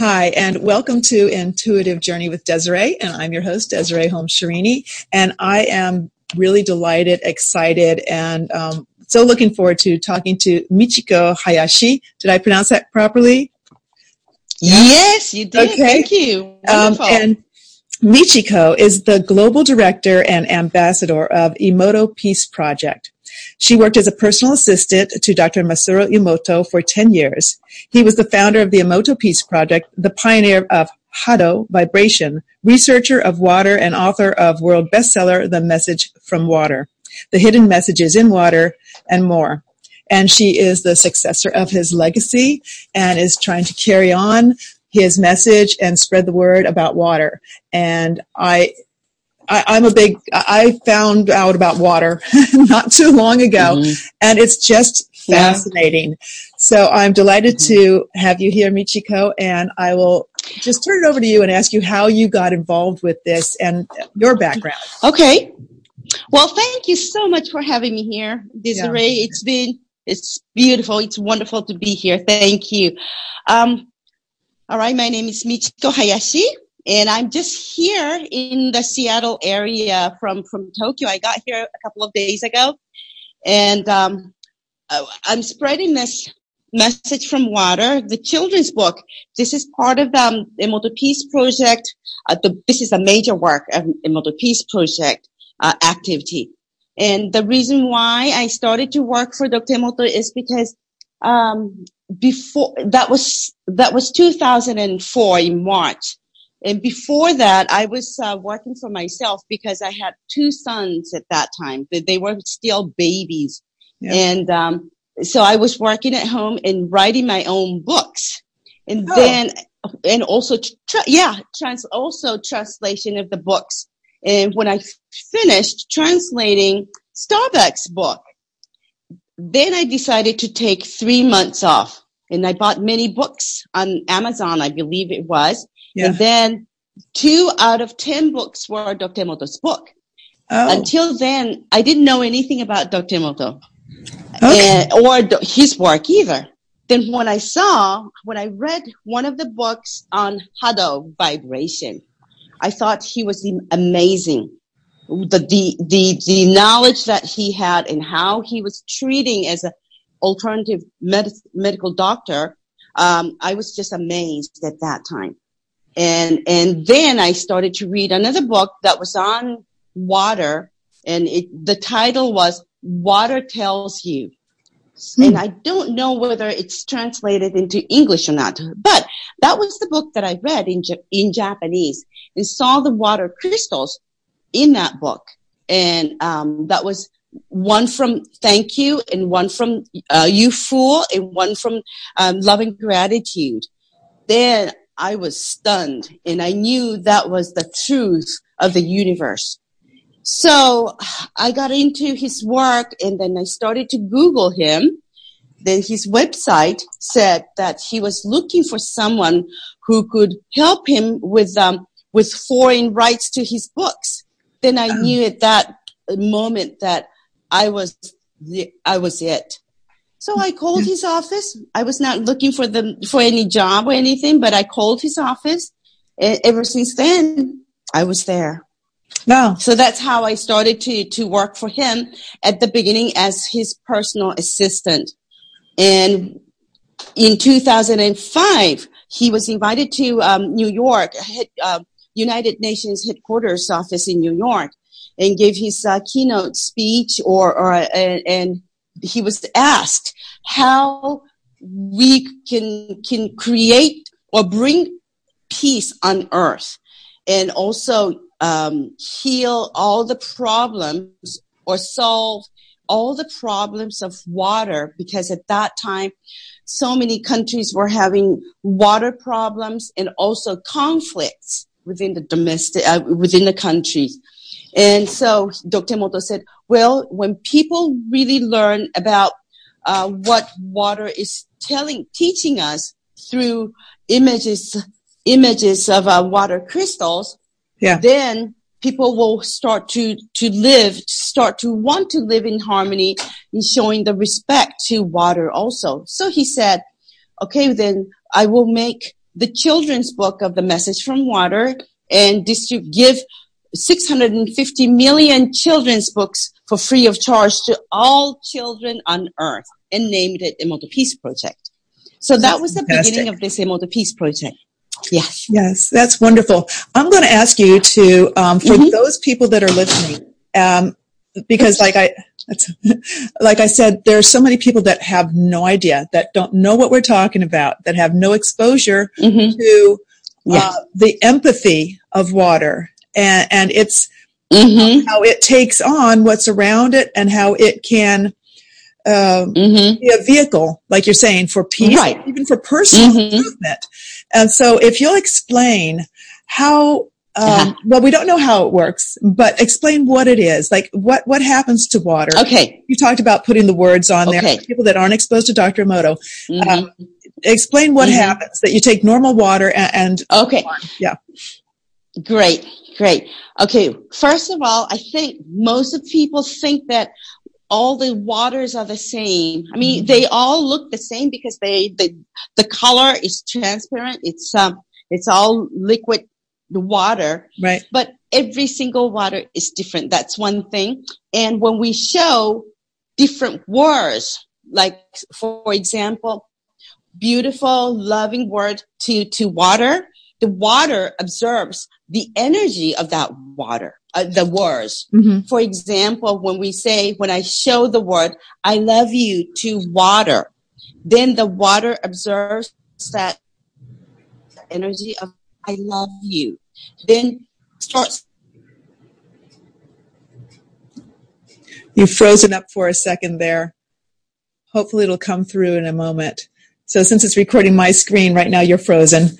Hi, and welcome to Intuitive Journey with Desiree. And I'm your host, Desiree Holmes Sharini. And I am really delighted, excited, and um, so looking forward to talking to Michiko Hayashi. Did I pronounce that properly? Yes, you did. Okay. Thank you. Um, and Michiko is the global director and ambassador of Emoto Peace Project. She worked as a personal assistant to Dr. Masaru Emoto for 10 years. He was the founder of the Emoto Peace Project, the pioneer of Hado Vibration, researcher of water and author of world bestseller The Message from Water, The Hidden Messages in Water, and more. And she is the successor of his legacy and is trying to carry on his message and spread the word about water. And I I, am a big, I found out about water not too long ago, mm-hmm. and it's just fascinating. Yeah. So I'm delighted mm-hmm. to have you here, Michiko, and I will just turn it over to you and ask you how you got involved with this and your background. Okay. Well, thank you so much for having me here, Desiree. Yeah. It's been, it's beautiful. It's wonderful to be here. Thank you. Um, all right. My name is Michiko Hayashi and I'm just here in the Seattle area from from Tokyo. I got here a couple of days ago, and um, I'm spreading this message from water, the children's book. This is part of the um, Emoto Peace Project. Uh, the, this is a major work of Emoto Peace Project uh, activity. And the reason why I started to work for Dr. Emoto is because um, before that was that was 2004 in March. And before that, I was uh, working for myself because I had two sons at that time. They were still babies. Yeah. And um, so I was working at home and writing my own books. And oh. then, and also, tra- yeah, trans- also translation of the books. And when I finished translating Starbucks book, then I decided to take three months off and I bought many books on Amazon, I believe it was. Yeah. And then two out of 10 books were Dr. Emoto's book. Oh. Until then, I didn't know anything about Dr. Emoto okay. and, or his work either. Then when I saw, when I read one of the books on Hado vibration, I thought he was amazing. The, the, the, the knowledge that he had and how he was treating as an alternative med- medical doctor, um, I was just amazed at that time. And, and then I started to read another book that was on water and it, the title was Water Tells You. Hmm. And I don't know whether it's translated into English or not, but that was the book that I read in, in Japanese and saw the water crystals in that book. And, um, that was one from thank you and one from uh, you fool and one from um, loving gratitude. Then I was stunned and I knew that was the truth of the universe. So I got into his work and then I started to Google him. Then his website said that he was looking for someone who could help him with, um, with foreign rights to his books. Then I knew at that moment that I was, the, I was it. So I called his office. I was not looking for the for any job or anything, but I called his office. And ever since then, I was there. No. So that's how I started to, to work for him at the beginning as his personal assistant. And in 2005, he was invited to um, New York, uh, United Nations headquarters office in New York, and gave his uh, keynote speech or, or uh, and he was asked how we can can create or bring peace on earth and also um, heal all the problems or solve all the problems of water because at that time so many countries were having water problems and also conflicts within the domestic uh, within the countries and so Dr. Emoto said, well, when people really learn about uh, what water is telling, teaching us through images, images of uh, water crystals, yeah. then people will start to, to live, start to want to live in harmony in showing the respect to water also. So he said, okay, then I will make the children's book of the Message from Water and distribute, give 650 million children's books for free of charge to all children on earth and named it Emoto Peace Project. So that was the Fantastic. beginning of this Emoto Peace Project. Yes. Yes, that's wonderful. I'm going to ask you to, um, for mm-hmm. those people that are listening, um, because like I, like I said, there are so many people that have no idea, that don't know what we're talking about, that have no exposure mm-hmm. to uh, the empathy of water and, and it's mm-hmm. how it takes on what's around it and how it can um, mm-hmm. be a vehicle, like you're saying, for peace, right. even for personal mm-hmm. improvement. And so, if you'll explain how, um, uh-huh. well, we don't know how it works, but explain what it is. Like, what what happens to water? Okay. You talked about putting the words on okay. there. People that aren't exposed to Dr. Emoto. Mm-hmm. Um, explain what mm-hmm. happens. That you take normal water and, and okay, yeah, great. Great. Okay. First of all, I think most of people think that all the waters are the same. I mean, they all look the same because they, the, the color is transparent. It's, um, it's all liquid water. Right. But every single water is different. That's one thing. And when we show different words, like for example, beautiful, loving word to, to water, the water absorbs the energy of that water, uh, the words. Mm-hmm. For example, when we say, when I show the word, I love you to water, then the water absorbs that energy of I love you. Then starts. You've frozen up for a second there. Hopefully it'll come through in a moment. So since it's recording my screen right now, you're frozen.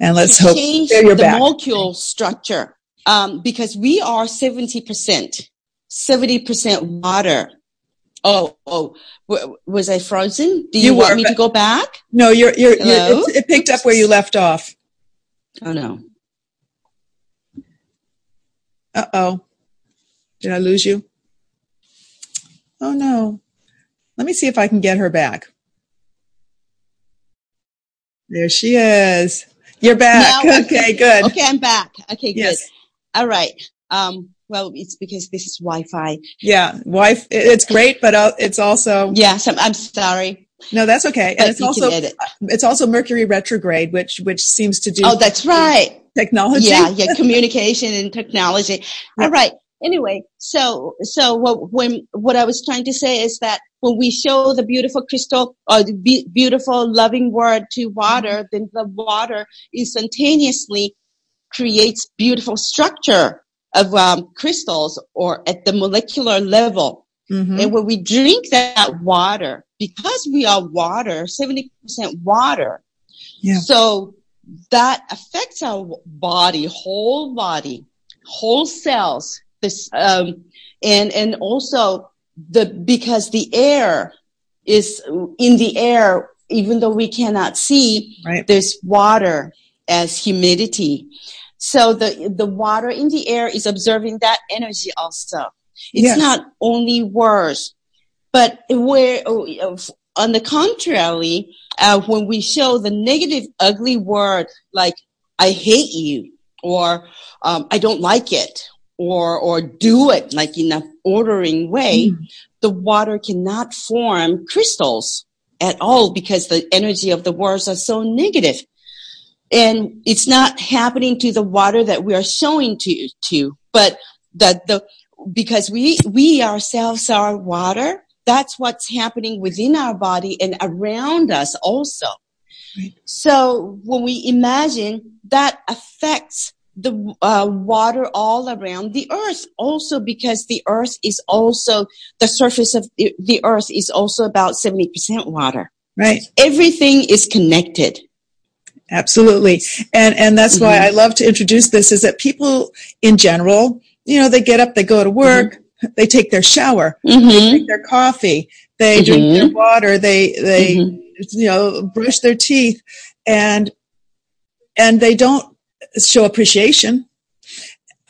And let's hope change the back. molecule structure um, because we are 70%, 70% water. Oh, oh, w- was I frozen? Do you, you want were, me to go back? No, you're, you're, you're it, it picked up where you left off. Oh no. Uh oh. Did I lose you? Oh no. Let me see if I can get her back. There she is. You're back. Now, okay, good. Okay, I'm back. Okay, good. Yes. All right. Um, well, it's because this is Wi-Fi. Yeah, Wi-Fi. It's great, but uh, it's also. Yes, I'm, I'm sorry. No, that's okay. But and it's also it's also Mercury retrograde, which which seems to do. Oh, that's right. Technology. Yeah, yeah, communication and technology. All right anyway, so so what when what I was trying to say is that when we show the beautiful crystal or the be- beautiful loving word to water, then the water instantaneously creates beautiful structure of um, crystals or at the molecular level. Mm-hmm. And when we drink that water, because we are water, 70% water. Yeah. So that affects our body, whole body, whole cells, this, um, and, and also the, because the air is in the air, even though we cannot see, right. there's water as humidity. So the, the water in the air is observing that energy also. It's yes. not only words, but where, on the contrary, uh, when we show the negative, ugly word like "I hate you" or um, "I don't like it" or or do it like in an ordering way, mm. the water cannot form crystals at all because the energy of the words are so negative. And it's not happening to the water that we are showing to, to, but that the, because we, we ourselves are water, that's what's happening within our body and around us also. Right. So when we imagine that affects the uh, water all around the earth also because the earth is also the surface of the, the earth is also about 70% water right everything is connected absolutely and and that's mm-hmm. why i love to introduce this is that people in general you know they get up they go to work mm-hmm. they take their shower mm-hmm. they drink their coffee they drink their mm-hmm. water they they mm-hmm. you know brush their teeth and and they don't show appreciation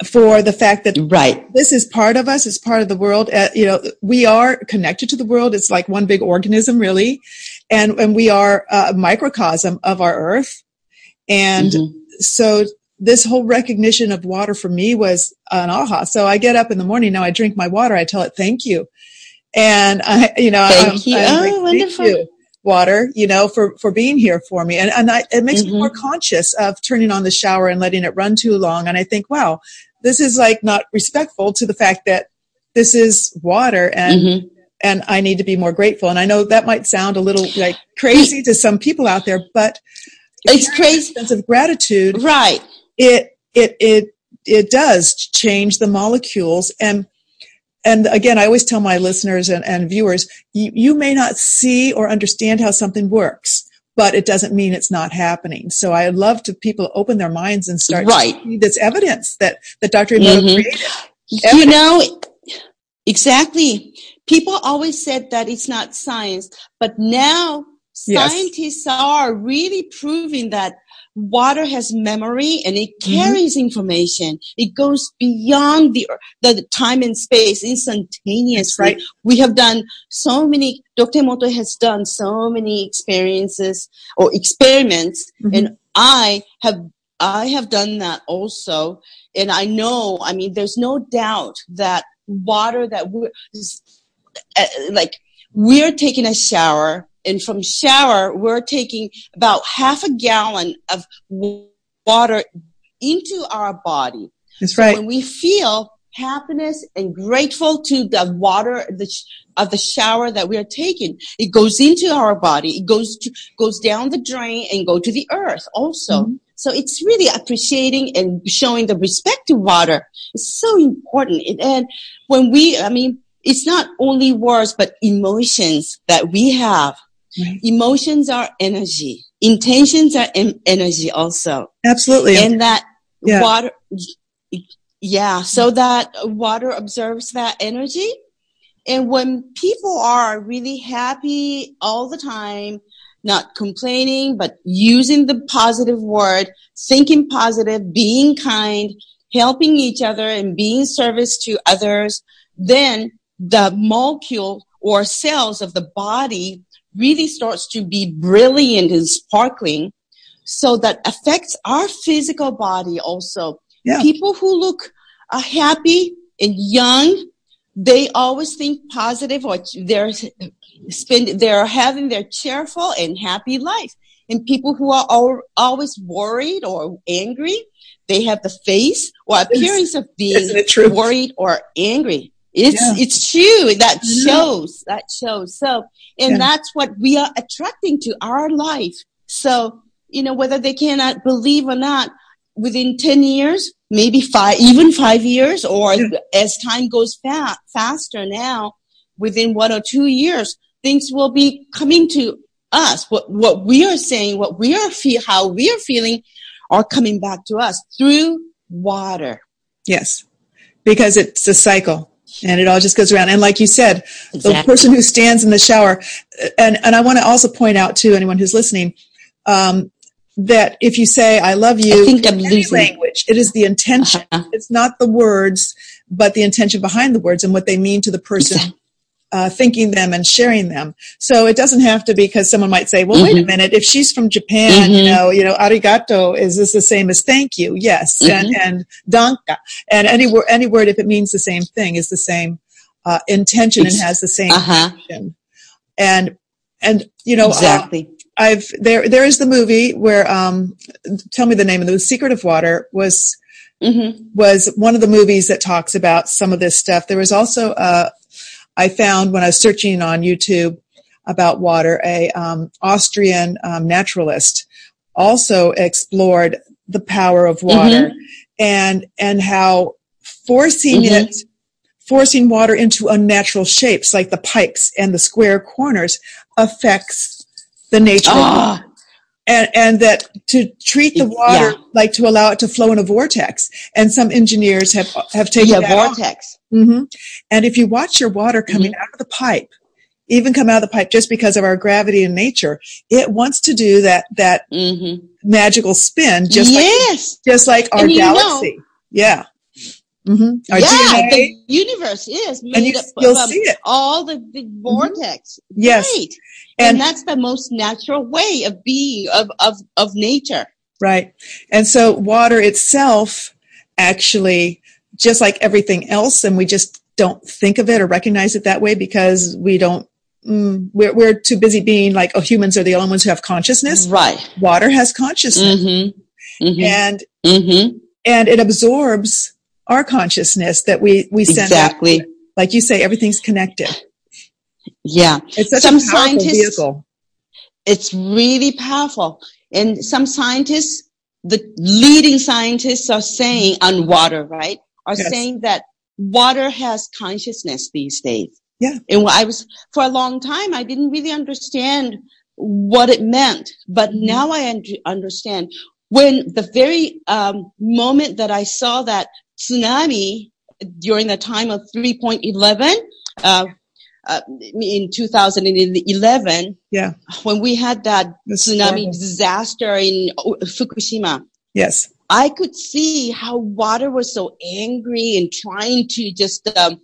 for the fact that right this is part of us it's part of the world uh, you know we are connected to the world it's like one big organism really and and we are a microcosm of our earth And mm-hmm. so this whole recognition of water for me was an aha. So I get up in the morning. Now I drink my water. I tell it, thank you. And I, you know, thank I'm, you. I'm oh, like, wonderful. You, water, you know, for, for being here for me. And, and I, it makes mm-hmm. me more conscious of turning on the shower and letting it run too long. And I think, wow, this is like not respectful to the fact that this is water and, mm-hmm. and I need to be more grateful. And I know that might sound a little like crazy to some people out there, but it's crazy sense of gratitude. Right. It, it, it, it does change the molecules and and again, I always tell my listeners and, and viewers, you, you, may not see or understand how something works, but it doesn't mean it's not happening. So I love to people open their minds and start right. to see this evidence that, that Dr. Emoto mm-hmm. created. Evidence. You know, exactly. People always said that it's not science, but now yes. scientists are really proving that water has memory and it mm-hmm. carries mm-hmm. information. It goes beyond the, the time and space instantaneously. Right. We have done so many, Dr. Emoto has done so many experiences or experiments mm-hmm. and I have, I have done that also. And I know, I mean, there's no doubt that water that we're, uh, like, we're taking a shower and from shower, we're taking about half a gallon of water into our body. That's so right. When we feel happiness and grateful to the water the, of the shower that we are taking, it goes into our body. It goes to, goes down the drain and go to the earth also. Mm-hmm. So it's really appreciating and showing the respect to water. It's so important. and when we, I mean, it's not only words, but emotions that we have Right. Emotions are energy. Intentions are em- energy also. Absolutely. And that yeah. water, yeah, so that water absorbs that energy. And when people are really happy all the time, not complaining, but using the positive word, thinking positive, being kind, helping each other and being service to others, then the molecule or cells of the body really starts to be brilliant and sparkling. So that affects our physical body also. Yeah. People who look uh, happy and young, they always think positive or they're spend, they're having their cheerful and happy life. And people who are all, always worried or angry, they have the face or appearance of being worried or angry. It's yeah. it's true. That shows. That shows. So, and yeah. that's what we are attracting to our life. So, you know, whether they cannot believe or not, within 10 years, maybe five, even five years, or yeah. as time goes fa- faster now, within one or two years, things will be coming to us. What, what we are saying, what we are feel, how we are feeling are coming back to us through water. Yes. Because it's a cycle and it all just goes around. And like you said, exactly. the person who stands in the shower, and, and I want to also point out to anyone who's listening, um, that if you say "I love you," I think I'm losing language. It is the intention. Uh-huh. It's not the words, but the intention behind the words and what they mean to the person exactly uh, thinking them and sharing them. So it doesn't have to be because someone might say, well, mm-hmm. wait a mm-hmm. minute, if she's from Japan, mm-hmm. you know, you know, arigato, is this the same as thank you? Yes. Mm-hmm. And, and danka. And any word, any word, if it means the same thing, is the same uh, intention it's, and has the same uh-huh. And, and, you know, uh, exactly. Uh, I've, there, there is the movie where, um, tell me the name of the Secret of Water was, Mm-hmm. was one of the movies that talks about some of this stuff. There was also a, I found when I was searching on YouTube about water, a um, Austrian um, naturalist also explored the power of water mm-hmm. and and how forcing mm-hmm. it forcing water into unnatural shapes like the pipes and the square corners affects the nature oh, and and that to treat the water yeah. like to allow it to flow in a vortex and some engineers have have taken yeah, vortex mm-hmm. and if you watch your water coming mm-hmm. out of the pipe even come out of the pipe just because of our gravity and nature it wants to do that that mm-hmm. magical spin just yes. like just like our galaxy know, yeah Mm-hmm. yeah, DNA, the universe is made you, up you'll of see it. all the, the mm-hmm. vortex. Yes. And, that's the most natural way of being of, of, of nature. Right. And so water itself actually, just like everything else, and we just don't think of it or recognize it that way because we don't mm, we're, we're too busy being like, oh, humans are the only ones who have consciousness. Right. Water has consciousness. Mm-hmm. Mm-hmm. And, Mm-hmm. and it absorbs our consciousness that we, we send Exactly. out. Like you say, everything's connected. Yeah. It's such Some a powerful scientists- vehicle. It's really powerful. And some scientists, the leading scientists are saying on water, right? Are Yes. saying that water has consciousness these days. Yeah. And I was, for a long time, I didn't really understand what it meant, but Mhm. now I un- understand. When the very um, moment that I saw that tsunami during the time of 3.11, uh, uh, in 2011, Yeah. when we had that It's tsunami horrible. disaster in Fukushima, Yes. I could see how water was so angry and trying to just um,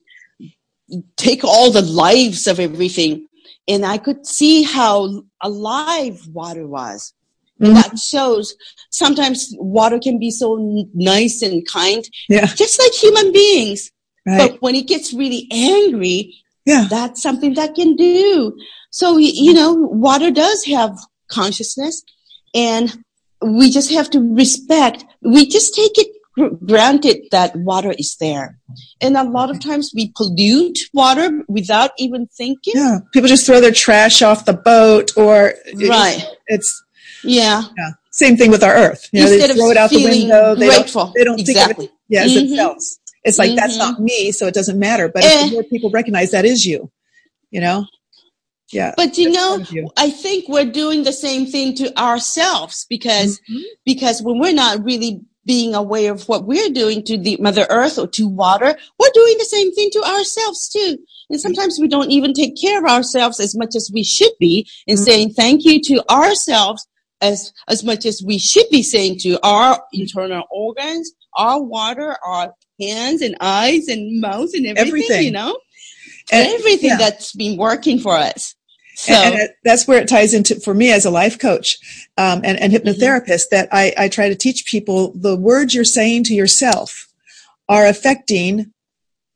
take all the lives of everything. And I could see how alive water was. Mhm. That shows sometimes water can be so n- nice and kind, Yeah. just like human beings. Right. But when it gets really angry, Yeah. that's something that can do. So, you know, water does have consciousness and we just have to respect, we just take it granted that water is there. And a lot of times we pollute water without even thinking. Yeah. People just throw their trash off the boat or Right. it's Yeah. yeah. same thing with our earth. You know, Instead they of throw it out the window. They don't, grateful. they don't think of it yeah, as Mhm. themselves. It's like that's Mhm. not me, so it doesn't matter. But Eh. if more people recognize that is you, you know? Yeah. But you know, you. I think we're doing the same thing to ourselves because Mhm. because when we're not really being aware of what we're doing to the mother earth or to water we're doing the same thing to ourselves too and sometimes we don't even take care of ourselves as much as we should be in Mhm. saying thank you to ourselves as as much as we should be saying to our internal organs our water our hands and eyes and mouth and everything, Everything. you know And- everything yeah. that's been working for us so and, and that's where it ties into for me as a life coach um, and, and Mm-hmm. hypnotherapist that I, I try to teach people the words you're saying to yourself are affecting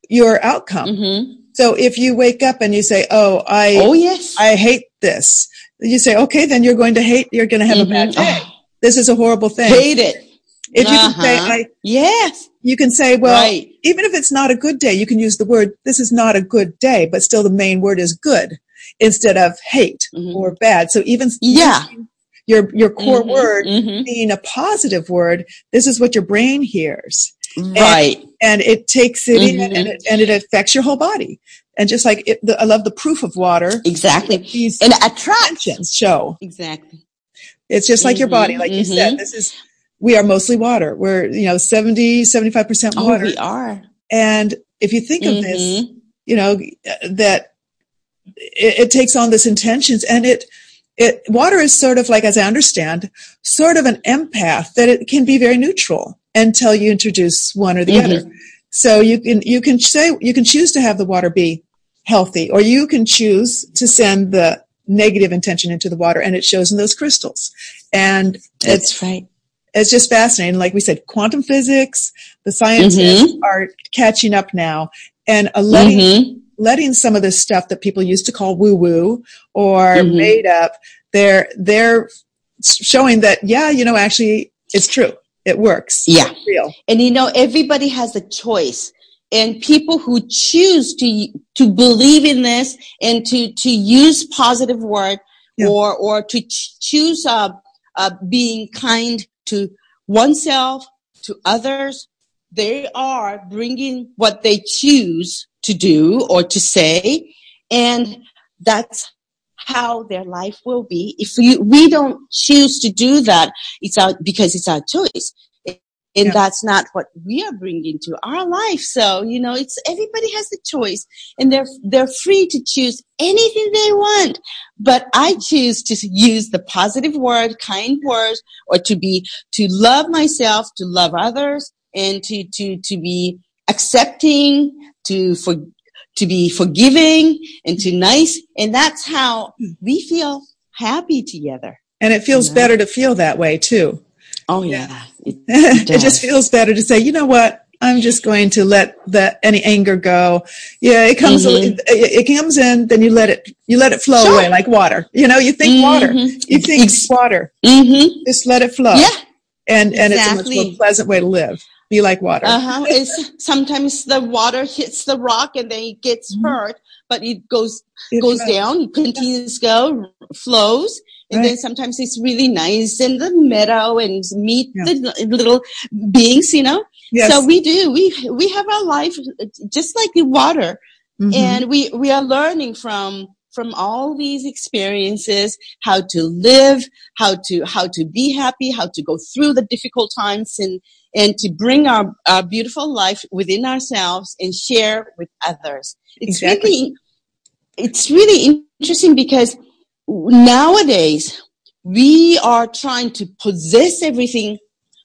your outcome. mhm. So if you wake up and you say, "Oh, I oh yes I hate this," you say, "Okay, then you're going to hate. You're going to have a bad day. Oh, This is a horrible thing." hate it If you can say, Uh-huh. Yes you can say, "Well." right even if it's not a good day, you can use the word, this is not a good day, but still the main word is good instead of hate Mhm. or bad. So even Yeah. your, your core Mhm, word mhm. being a positive word, this is what your brain hears right and it takes it in Mhm. and it, and it affects your whole body. And just like it, the, I love the proof of water, exactly these and attractions show. exactly It's just like your body, like you mhm. said, this is, we are mostly water. We're, you know, 70, 75% oh water. we are And if you think of this, Mhm. you know that it, it takes on this intentions and it it water is sort of like as i understand sort of an empath that it can be very neutral until you introduce one or the Mhm. other so you can you can say you can choose to have the water be healthy or you can choose to send the negative intention into the water and it shows in those crystals and it's that's right it's just fascinating. Like we said, quantum physics, the scientists are catching up now and letting, Mhm. letting some of this stuff that people used to call woo woo or Mhm. made up, they're, they're showing that, yeah, you know, actually it's true. It works. Yeah. It's real. and you know everybody has a choice and people who choose to to believe in this and to to use positive word Yeah. or or to ch- choose uh, uh being kind to oneself to others they are bringing what they choose to do or to say and that's how their life will be. If you, we don't choose to do that it's our because it's our choice and that's not what we are bringing to our life. So you know it's everybody has the choice and they're they're free to choose anything they want. But i choose to use the positive word kind words or to be to love myself to love others and to to to be accepting to for to be forgiving and to nice. And that's how we feel happy together. And it feels Mhm. better to feel that way too. Oh yeah. It, it, it just feels better to say, you know what? I'm just going to let that any anger go. Yeah, it comes. Mm-hmm. It, it, comes in, then you let it. You let it flow sure. away like water. You know, you think mm-hmm. water. You think it's water. Mm-hmm. Just let it flow. Yeah, and and it's a much more pleasant way to live. Be like water. Uh-huh. It's, sometimes the water hits the rock and then it gets mm-hmm. hurt, but it goes it goes down, continues to go, flows, and right. then sometimes it's really nice in the meadow and meet yeah. the little beings, you know. Yes. So we do. We we have our life just like the water, mm-hmm. and we we are learning from from all these experiences how to live, how to how to be happy, how to go through the difficult times, and and to bring our, our beautiful life within ourselves and share with others. It's exactly. really it's really interesting because nowadays we are trying to possess everything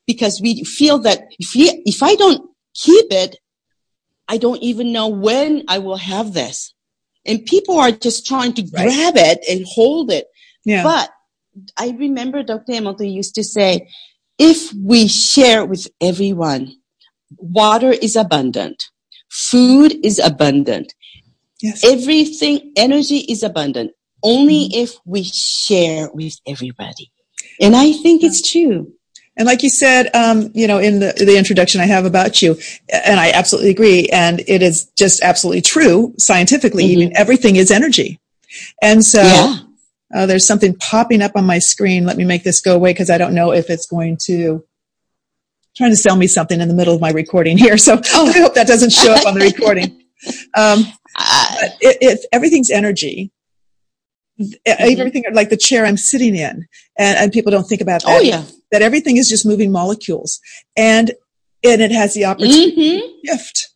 because we feel that if, we, if I don't keep it, I don't even know when I will have this. And people are just trying to right. grab it and hold it. Yeah. But I remember Dr. Emoto used to say, if we share with everyone, water is abundant, food is abundant, yes. everything, energy is abundant, only if we share with everybody. And I think it's true. And like you said, um, you know, in the, the introduction I have about you, and I absolutely agree. And it is just absolutely true scientifically, mm-hmm. even everything is energy. And so yeah. uh, there's something popping up on my screen. Let me make this go away because I don't know if it's going to trying to sell me something in the middle of my recording here. So oh. I hope that doesn't show up on the recording. Um, uh, it, it, everything's energy. Mm-hmm. Everything like the chair I'm sitting in, and, and people don't think about that. Oh yeah, that everything is just moving molecules, and and it has the opportunity mm-hmm. to shift.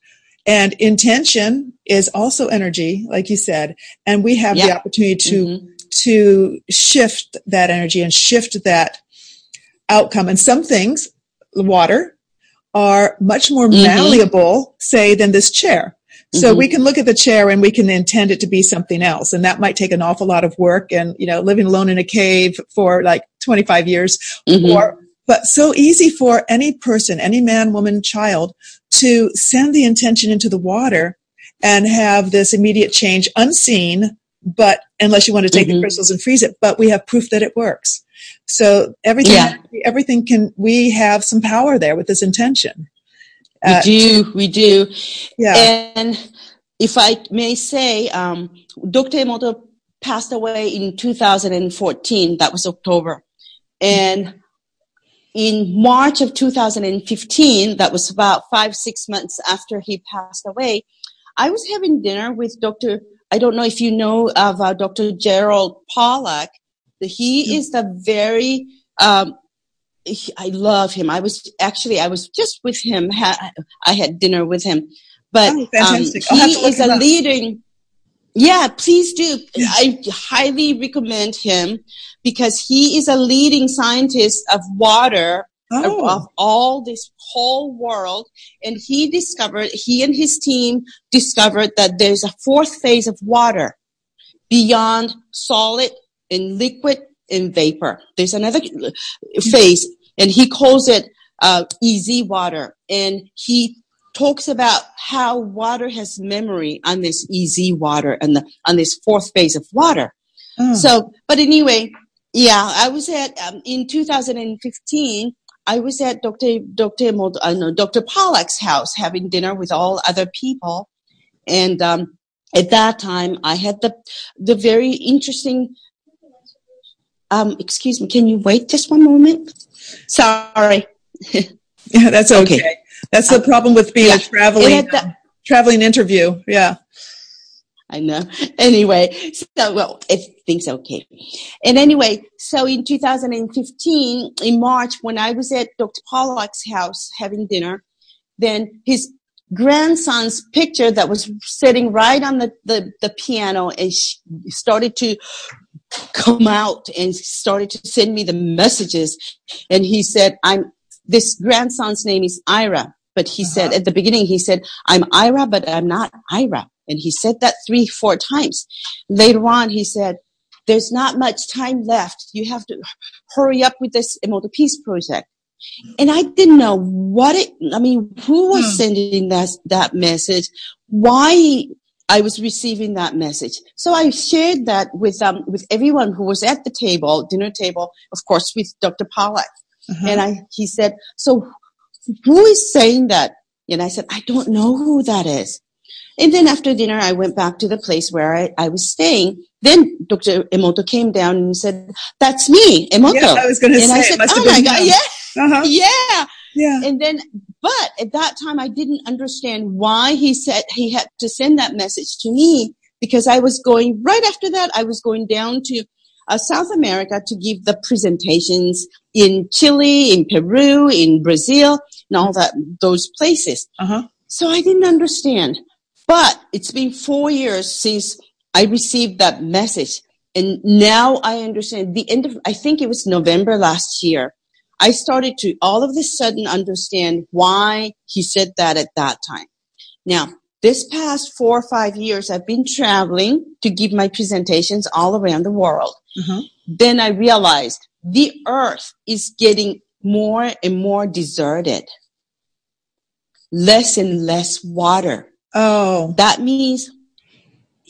And intention is also energy, like you said, and we have the opportunity to mm-hmm. to shift that energy and shift that outcome. And some things, water, are much more mm-hmm. malleable, say, than this chair. So mm-hmm. we can look at the chair and we can intend it to be something else. And that might take an awful lot of work and, you know, living alone in a cave for like 25 years mm-hmm. or, but so easy for any person, any man, woman, child to send the intention into the water and have this immediate change unseen, but unless you want to take mm-hmm. the crystals and freeze it, but we have proof that it works. So everything, yeah. everything can, we have some power there with this intention. We uh, do, we do. Yeah. And if I may say, um, Dr. Emoto passed away in 2014. That was October. And in March of 2015, that was about five, six months after he passed away, I was having dinner with Dr. I don't know if you know of uh, Dr. Gerald Pollack. He is the very um, I love him. I was actually, I was just with him. I had dinner with him, but oh, um, he is a leading. Yeah, please do. I highly recommend him because he is a leading scientist of water oh. of, of all this whole world. And he discovered, he and his team discovered that there's a fourth phase of water beyond solid and liquid and vapor. There's another phase and he calls it uh, EZ water. And he talks about how water has memory on this EZ water and the, on this fourth phase of water. Oh. So, but anyway, yeah, I was at um, in 2015. I was at Dr. Dr. uh, no, Dr. Pollack's house having dinner with all other people, and um, at that time I had the the very interesting. Um, excuse me, can you wait just one moment? Sorry. yeah, that's okay. okay. That's the problem with being yeah. a traveling the, traveling interview. Yeah. I know. Anyway, so well, if things okay. And anyway, so in 2015, in March, when I was at Dr. Pollack's house having dinner, then his grandson's picture that was sitting right on the, the, the piano and started to come out and started to send me the messages. And he said, I'm, this grandson's name is Ira. But he uh-huh. said at the beginning, he said, I'm Ira, but I'm not Ira. And he said that three, four times. Later on, he said, there's not much time left. You have to hurry up with this Emoto Peace project. And I didn't know what it, I mean, who was hmm. sending that, that message? Why I was receiving that message. So I shared that with, um, with everyone who was at the table, dinner table, of course, with Dr. Pollack. Uh-huh. And I, he said, so who is saying that? And I said, I don't know who that is. And then after dinner, I went back to the place where I, I was staying. Then Dr. Emoto came down and said, that's me, Emoto. Yeah, I was going to say, I said, oh my God, yeah, uh-huh. yeah. Yeah. And then, but at that time, I didn't understand why he said he had to send that message to me because I was going right after that. I was going down to uh, South America to give the presentations in Chile, in Peru, in Brazil, and all that those places. Uh-huh. So I didn't understand. But it's been four years since I received that message. And now I understand the end of, I think it was November last year. I started to all of a sudden understand why he said that at that time. Now, this past four or five years, I've been traveling to give my presentations all around the world. Mm-hmm. Then I realized the earth is getting more and more deserted. Less and less water. Oh. That means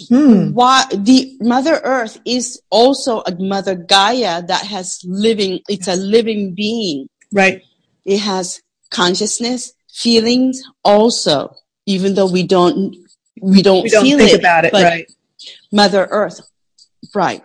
hmm. what the Mother Earth is also a Mother Gaia that has living, it's a living being. Right. It has consciousness, feelings also, even though we don't, we don't, we don't feel think it, about it, right. Mother Earth. Right.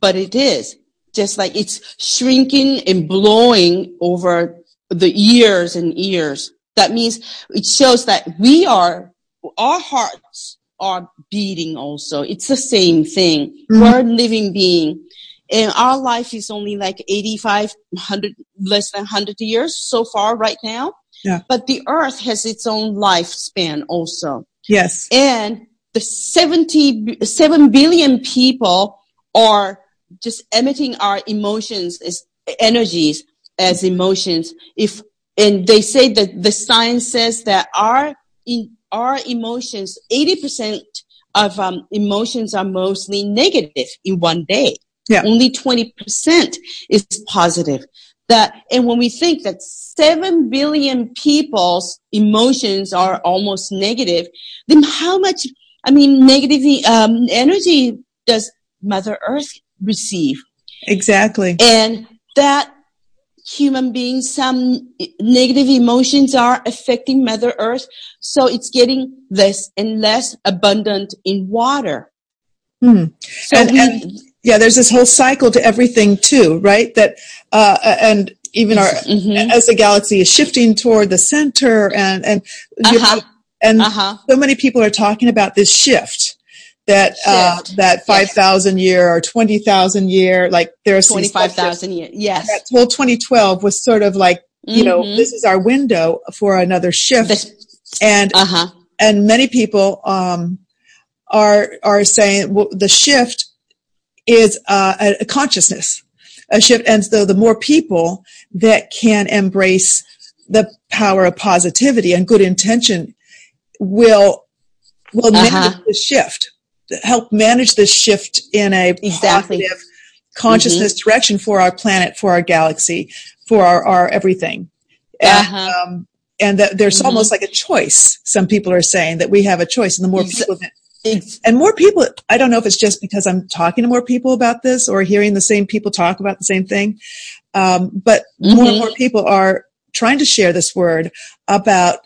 But it is just like it's shrinking and blowing over the years and years. That means it shows that we are our hearts are beating also. It's the same thing. Mm-hmm. We're a living being. And our life is only like 85, 100, less than 100 years so far right now. Yeah. But the earth has its own lifespan also. Yes. And the 70, 7 billion people are just emitting our emotions as energies as emotions. If, and they say that the science says that our in, our emotions, 80% of um, emotions are mostly negative in one day. Yeah. Only 20% is positive. That, and when we think that 7 billion people's emotions are almost negative, then how much, I mean, negative um, energy does Mother Earth receive? Exactly. And that human beings, some negative emotions are affecting Mother Earth. So it's getting less and less abundant in water. Hmm. So and, we, and, yeah, there's this whole cycle to everything too, right? That, uh, and even our, mm-hmm. as the galaxy is shifting toward the center and, and, uh-huh. and uh-huh. so many people are talking about this shift that uh, that five thousand yes. year or twenty thousand year, like there's twenty five thousand year. Yes, that whole twenty twelve was sort of like you mm-hmm. know this is our window for another shift, the, and uh-huh. and many people um, are are saying well, the shift is uh, a, consciousness, a shift, and so the more people that can embrace the power of positivity and good intention will will uh-huh. the shift help manage this shift in a exactly. positive consciousness mm-hmm. direction for our planet, for our galaxy, for our, our everything. Uh-huh. And, um, and that there's mm-hmm. almost like a choice. Some people are saying that we have a choice, and the more people that, and more people, I don't know if it's just because I'm talking to more people about this or hearing the same people talk about the same thing, um, but mm-hmm. more and more people are trying to share this word about.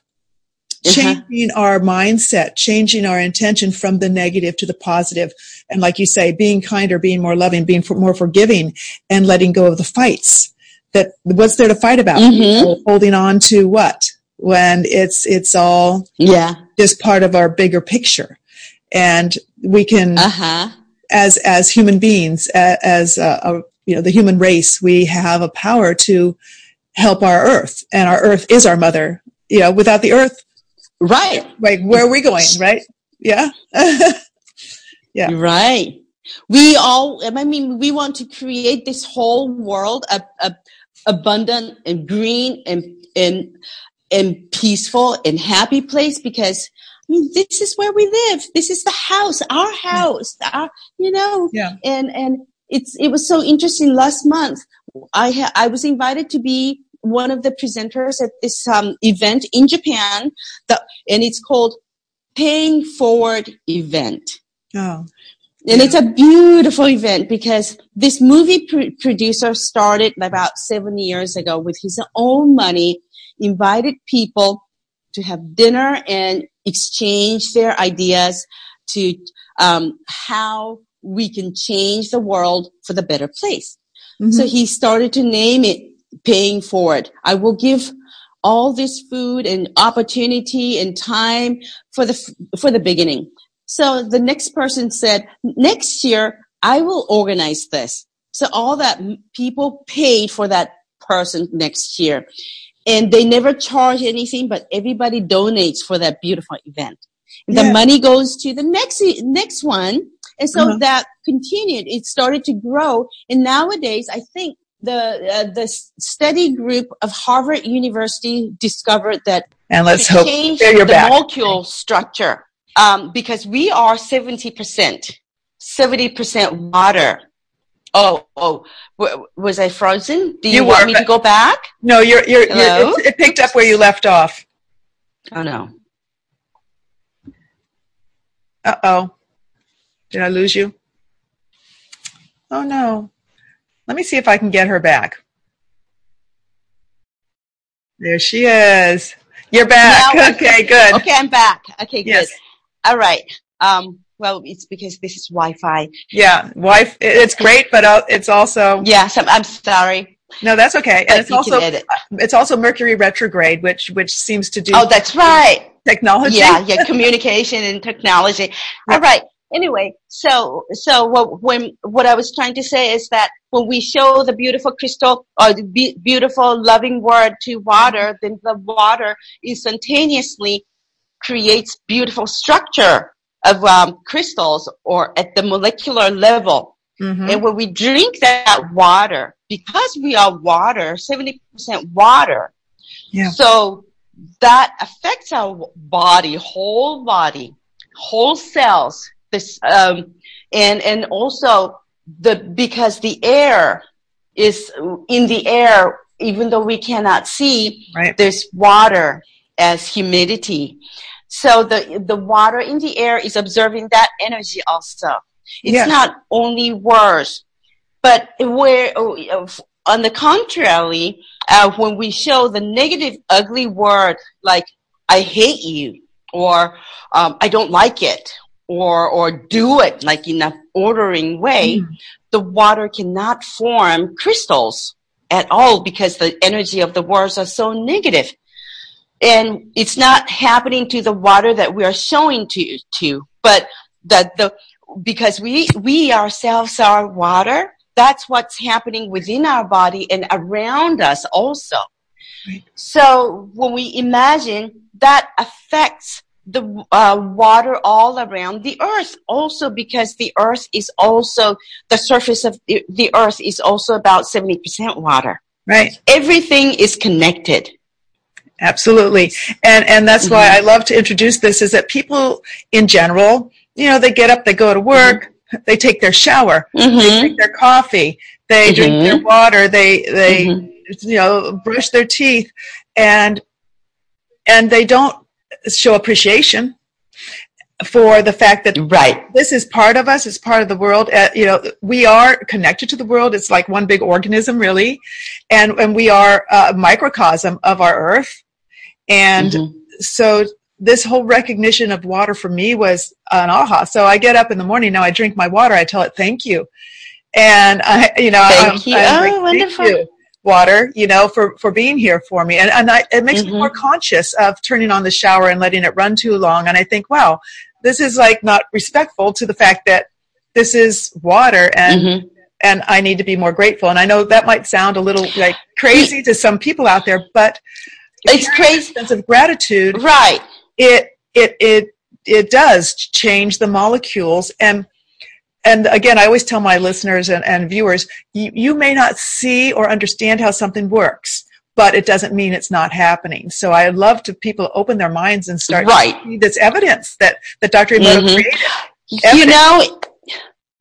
Changing uh-huh. our mindset, changing our intention from the negative to the positive. And like you say, being kinder, being more loving, being more forgiving and letting go of the fights that what's there to fight about? Mm-hmm. Holding on to what when it's, it's all yeah, just part of our bigger picture. And we can, uh-huh. as, as human beings, as a, a, you know, the human race, we have a power to help our earth and our earth is our mother. You know, without the earth, Right. Like, where are we going? Right. Yeah. yeah. Right. We all, I mean, we want to create this whole world a, a abundant and green and, and, and peaceful and happy place because I mean, this is where we live. This is the house, our house, our, you know, yeah. and, and it's, it was so interesting last month. I ha- I was invited to be one of the presenters at this um, event in Japan, the, and it's called Paying Forward Event. Oh. And yeah. it's a beautiful event because this movie pr- producer started about seven years ago with his own money, invited people to have dinner and exchange their ideas to um, how we can change the world for the better place. Mm-hmm. So he started to name it paying for it. I will give all this food and opportunity and time for the, for the beginning. So the next person said, next year I will organize this. So all that people paid for that person next year and they never charge anything, but everybody donates for that beautiful event. Yeah. The money goes to the next, next one. And so uh-huh. that continued. It started to grow. And nowadays, I think the uh, the study group of Harvard University discovered that and let's hope change the back. molecule structure um, because we are seventy percent, seventy percent water. Oh, oh, w- was I frozen? Do you, you want were, me to go back? No, you're you're, you're it picked up where you left off. Oh no. Uh oh. Did I lose you? Oh no. Let me see if I can get her back. There she is. You're back. Now, okay, good. Okay, I'm back. Okay, good. Yes. All right. Um, well, it's because this is Wi-Fi. Yeah, Wi-Fi. It's great, but uh, it's also. Yes, I'm, I'm sorry. No, that's okay. And it's also it's also Mercury retrograde, which which seems to do. Oh, that's right. Technology. Yeah, yeah, communication and technology. All right anyway, so so what when what I was trying to say is that when we show the beautiful crystal or the be- beautiful loving word to water, then the water instantaneously creates beautiful structure of um, crystals or at the molecular level. Mm-hmm. And when we drink that water, because we are water, 70% water, yeah. so that affects our body, whole body, whole cells, this um, and and also the because the air is in the air even though we cannot see right. there's water as humidity so the the water in the air is observing that energy also it's yes. not only words but where on the contrary uh, when we show the negative ugly word like i hate you or um, i don't like it or or do it like in an ordering way, mm. the water cannot form crystals at all because the energy of the words are so negative. And it's not happening to the water that we are showing to to, but that the because we we ourselves are water, that's what's happening within our body and around us also. Right. So when we imagine that affects the uh, water all around the earth also because the earth is also the surface of the, the earth is also about 70% water right everything is connected absolutely and and that's mm-hmm. why i love to introduce this is that people in general you know they get up they go to work mm-hmm. they take their shower mm-hmm. they drink their coffee they drink their mm-hmm. water they they mm-hmm. you know brush their teeth and and they don't show appreciation for the fact that right. this is part of us it's part of the world. Uh, you know we are connected to the world. It's like one big organism really. And and we are a microcosm of our earth. And mm-hmm. so this whole recognition of water for me was an aha. So i get up in the morning now i drink my water i tell it thank you. And i you know thank I'm, you. I'm oh like, wonderful water, you know, for, for being here for me. And, and I, it makes mm-hmm. me more conscious of turning on the shower and letting it run too long. And I think, wow, this is like not respectful to the fact that this is water and, mm-hmm. and I need to be more grateful. And I know that might sound a little like crazy to some people out there, but it's crazy sense of gratitude. Right. It, it, it, it does change the molecules and and again, I always tell my listeners and, and viewers, you, you may not see or understand how something works, but it doesn't mean it's not happening. So I love to people open their minds and start right. to see this evidence that, that Dr. Emoto mm-hmm. created. Evidence. You know,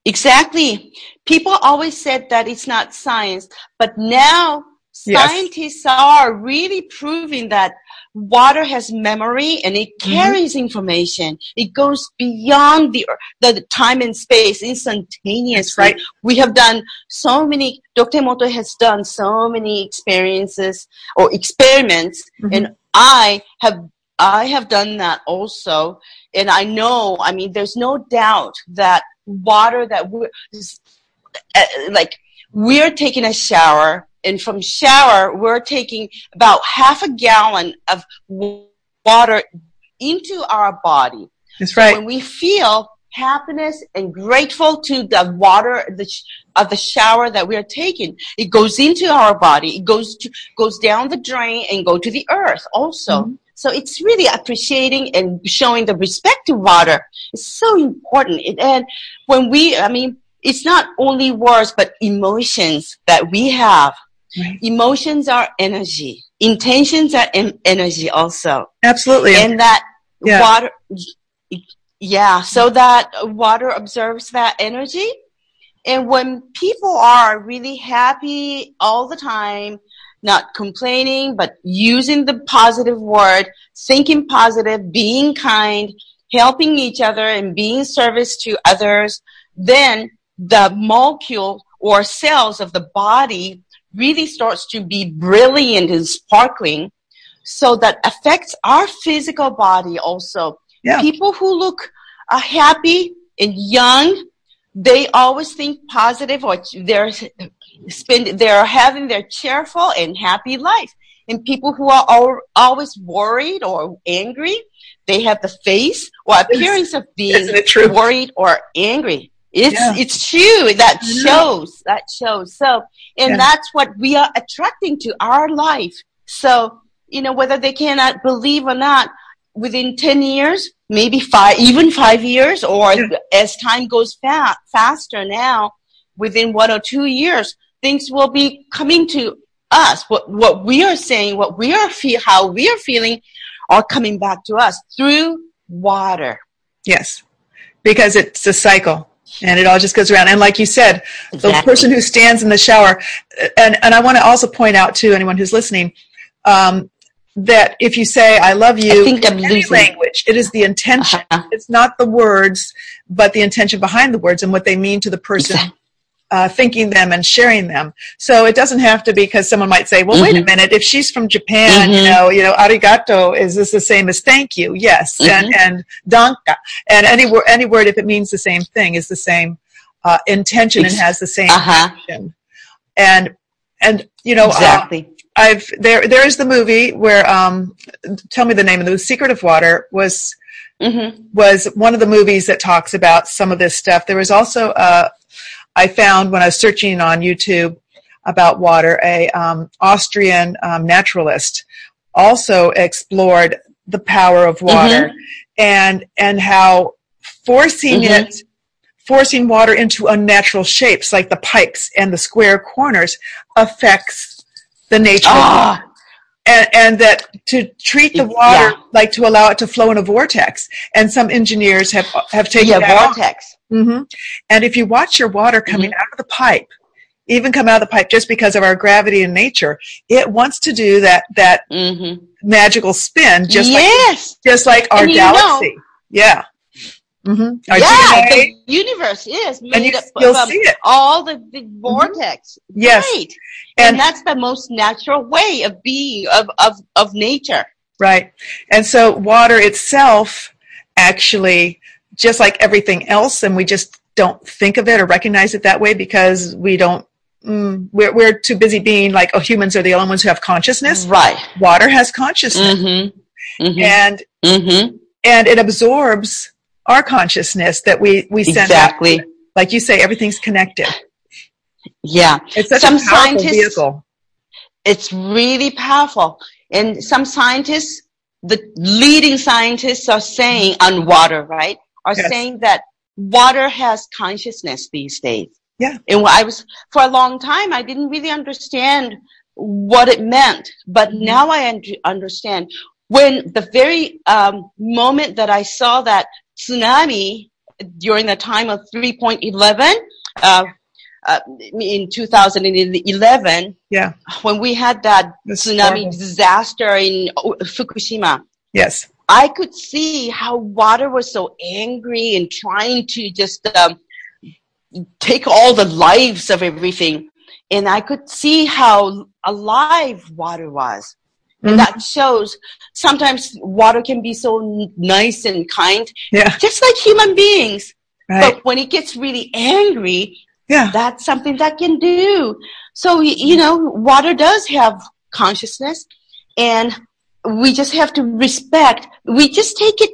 exactly. People always said that it's not science, but now Yes. Scientists are really proving that water has memory and it mm-hmm. carries mm-hmm. information. It goes beyond the, the time and space instantaneously. Right. We have done so many, Dr. Emoto has done so many experiences or experiments mm-hmm. and I have, I have done that also. And I know, I mean, there's no doubt that water that we're, uh, like, we're taking a shower and from shower, we're taking about half a gallon of water into our body. That's right. So when we feel happiness and grateful to the water the, of the shower that we are taking, it goes into our body. It goes to, goes down the drain and go to the earth also. Mm-hmm. So it's really appreciating and showing the respect to water. It's so important. And when we, I mean, it's not only words, but emotions that we have Right. Emotions are energy. Intentions are em- energy also. Absolutely. And that yeah. water, yeah, so that water observes that energy. And when people are really happy all the time, not complaining, but using the positive word, thinking positive, being kind, helping each other and being service to others, then the molecule or cells of the body really starts to be brilliant and sparkling. So that affects our physical body also. Yeah. People who look uh, happy and young, they always think positive or they're spend, they're having their cheerful and happy life. And people who are all, always worried or angry, they have the face or appearance of being worried or angry. It's yeah. it's true. That shows. That shows. So, and yeah. that's what we are attracting to our life. So, you know, whether they cannot believe or not, within ten years, maybe five, even five years, or yeah. as time goes fa- faster now, within one or two years, things will be coming to us. What what we are saying, what we are feel, how we are feeling, are coming back to us through water. Yes, because it's a cycle and it all just goes around. And like you said, exactly. the person who stands in the shower, and, and I want to also point out to anyone who's listening, um, that if you say "I love you" I think I'm in losing. language, it is the intention. Uh-huh. It's not the words, but the intention behind the words and what they mean to the person exactly uh, thinking them and sharing them. So it doesn't have to be because someone might say, well, mm-hmm. wait a mm-hmm. minute, if she's from Japan, mm-hmm. you know, you know, arigato, is this the same as thank you? Yes. Mm-hmm. And, and danke. And any word, any word, if it means the same thing, is the same uh, intention and has the same uh-huh. action. And, and, you know, uh, exactly. Uh, I've, there, there is the movie where, um, tell me the name of the Secret of Water was, mm-hmm. was one of the movies that talks about some of this stuff. There was also, uh, I found when I was searching on YouTube about water, a um, Austrian um, naturalist also explored the power of water mm-hmm. and and how forcing mm-hmm. it forcing water into unnatural shapes like the pipes and the square corners affects the nature ah. and, and that to treat the water yeah. like to allow it to flow in a vortex and some engineers have have taken yeah, vortex Mm-hmm. And if you watch your water coming mm-hmm. out of the pipe, even come out of the pipe just because of our gravity and nature, it wants to do that that mm-hmm. magical spin, just yes. like just like our galaxy. Know, yeah. Mm-hmm. yeah, DNA, the universe is made up of um, all the, the mm-hmm. vortex. Yes. Right. And, and, that's the most natural way of being of, of, of nature. Right. And so water itself actually just like everything else, and we just don't think of it or recognize it that way because we don't. Mm, we're we're too busy being like, oh, humans are the only ones who have consciousness. Right. Water has consciousness, mm-hmm. Mm-hmm. and mm-hmm. and it absorbs our consciousness that we we send exactly. Out. Like you say, everything's connected. Yeah, it's such some a powerful scientists, vehicle. It's really powerful, and some scientists, the leading scientists, are saying on water, right? Are yes. saying that water has consciousness these days. Yeah. And I was, for a long time, I didn't really understand what it meant, but mm-hmm. now I un- understand. When the very um, moment that I saw that tsunami during the time of 3.11, uh, uh, in 2011. Yeah. When we had that That's tsunami horrible. disaster in Fukushima. Yes. I could see how water was so angry and trying to just um, take all the lives of everything. And I could see how alive water was. Mhm. And that shows sometimes water can be so nice and kind, Yeah. just like human beings. Right. But when it gets really angry, Yeah. that's something that can do. So, you know, water does have consciousness and we just have to respect, we just take it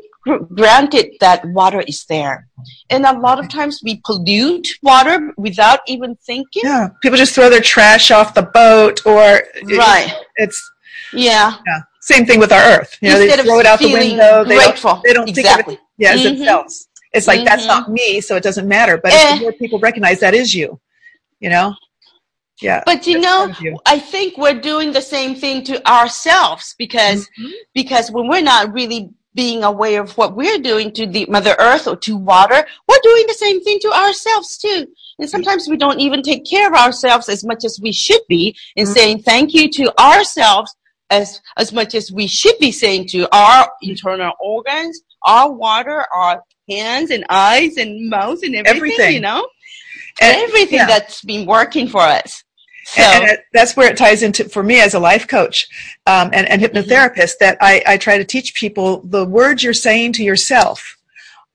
granted that water is there. And a lot of times we pollute water without even thinking. Yeah. People just throw their trash off the boat or Right. it's Yeah. yeah. Same thing with our earth. You know, Instead they throw it out the window. They grateful. don't, they don't think Exactly. of it yeah, as Mhm. themselves. It's like that's Mhm. not me, so it doesn't matter. But Eh. if more people recognize that is you, you know? Yeah. But you know, you. I think we're doing the same thing to ourselves because Mhm. because when we're not really being aware of what we're doing to the Mother Earth or to water, we're doing the same thing to ourselves too. And sometimes we don't even take care of ourselves as much as we should be in Mhm. saying thank you to ourselves as as much as we should be saying to our internal organs, our water, our hands and eyes and mouth and everything, Everything. you know? And- everything yeah. that's been working for us. So, and, and that's where it ties into for me as a life coach um, and, and hypnotherapist that I, I try to teach people the words you're saying to yourself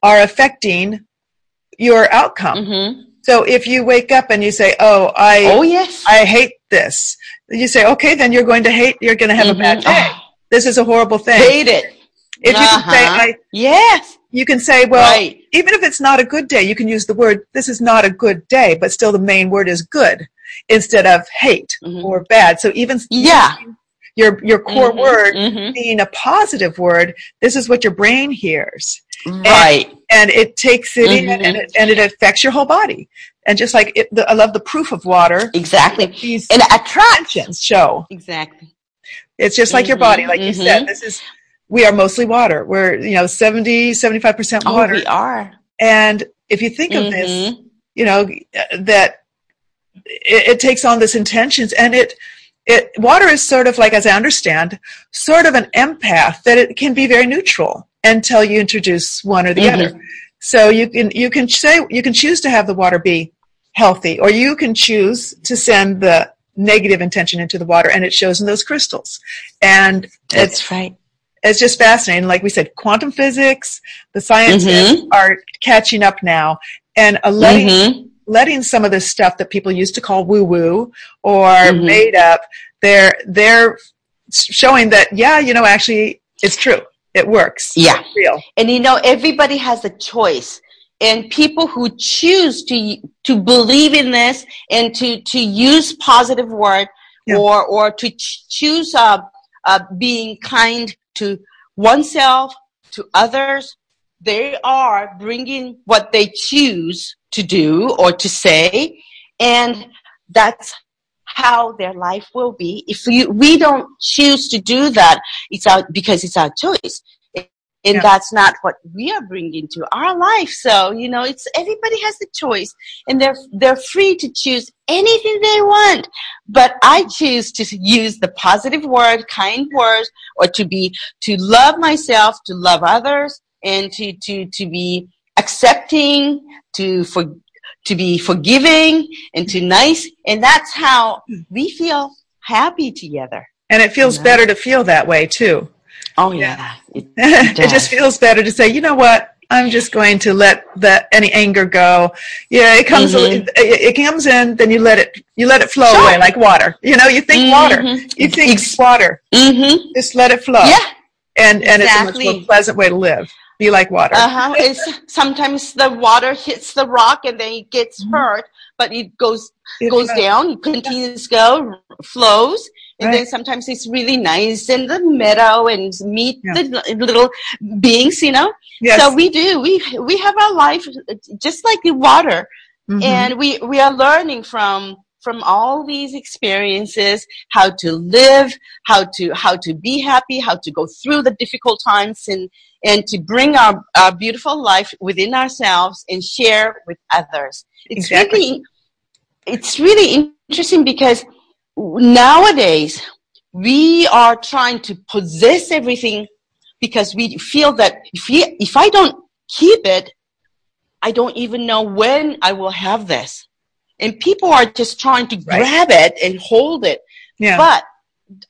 are affecting your outcome. mhm. So if you wake up and you say, "Oh, I oh yes. I hate this," you say, "Okay, then you're going to hate. You're going to have a bad Mhm. day. Oh, This is a horrible thing." hate it. If you can say, Uh-huh. I, Yes. you can say, "Well, right. even if it's not a good day, you can use the word, this is not a good day, but still the main word is good instead of hate Mhm. or bad. So even Yeah. your, your core Mhm, word mhm. being a positive word, this is what your brain hears. Right. And it takes it in Mhm. and it, and it affects your whole body. And just like it, the, I love the proof of water. Exactly. These And attract. tensions show. Exactly. It's just like your Mhm, body, like you said. This is, we are mostly water. We're, you know, 70, 75% Oh, water. we are. And if you think of this, Mhm. you know that it, it takes on this intentions and it it water is sort of like as i understand sort of an empath that it can be very neutral until you introduce one or the Mhm. other so you can you can say you can choose to have the water be healthy or you can choose to send the negative intention into the water and it shows in those crystals and it's That's right. it's just fascinating. Like we said, quantum physics, the scientists Mhm. are catching up now and letting Mhm. Letting some of this stuff that people used to call woo woo or Mhm. made up. They're they're showing that yeah, you know, actually it's true. It works. Yeah. It's real. And you know, everybody has a choice. And people who choose to to believe in this and to to use positive word Yeah. or or to ch- choose uh, uh, being kind to oneself to others, they are bringing what they choose to do or to say, and that's how their life will be. If we we don't choose to do that, it's out because it's our choice and Yeah. that's not what we are bringing to our life so you know it's everybody has the choice and they're they're free to choose anything they want but i choose to use the positive word kind words or to be to love myself to love others and to to to be accepting to for to be forgiving and to nice and that's how we feel happy together And it feels Yeah. better to feel that way too. oh Yeah. yeah, It- it does. just feels better to say, you know what? I'm just going to let that any anger go. Yeah, it comes. Mhm. It, it comes in, then you let it. You let it flow Sure. away like water. You know, you think water. Mhm. You think Ex- water. mm-hmm. Just let it flow. Yeah. and and it's a much more pleasant way to live. Be like water. Uh-huh. It's sometimes the water hits the rock and then it gets Mhm. hurt, but it goes It goes down, it continues to go, flows, and Right. then sometimes it's really nice in the meadow and meet Yeah. the little beings, you know. Yes. So we do. We we have our life just like the water, Mhm. and we we are learning from from all these experiences how to live how to how to be happy how to go through the difficult times and and to bring our, our beautiful life within ourselves and share with others it's Exactly. really it's really interesting because nowadays we are trying to possess everything because we feel that if, we, if I don't keep it, I don't even know when I will have this. And people are just trying to right. grab it and hold it. Yeah. But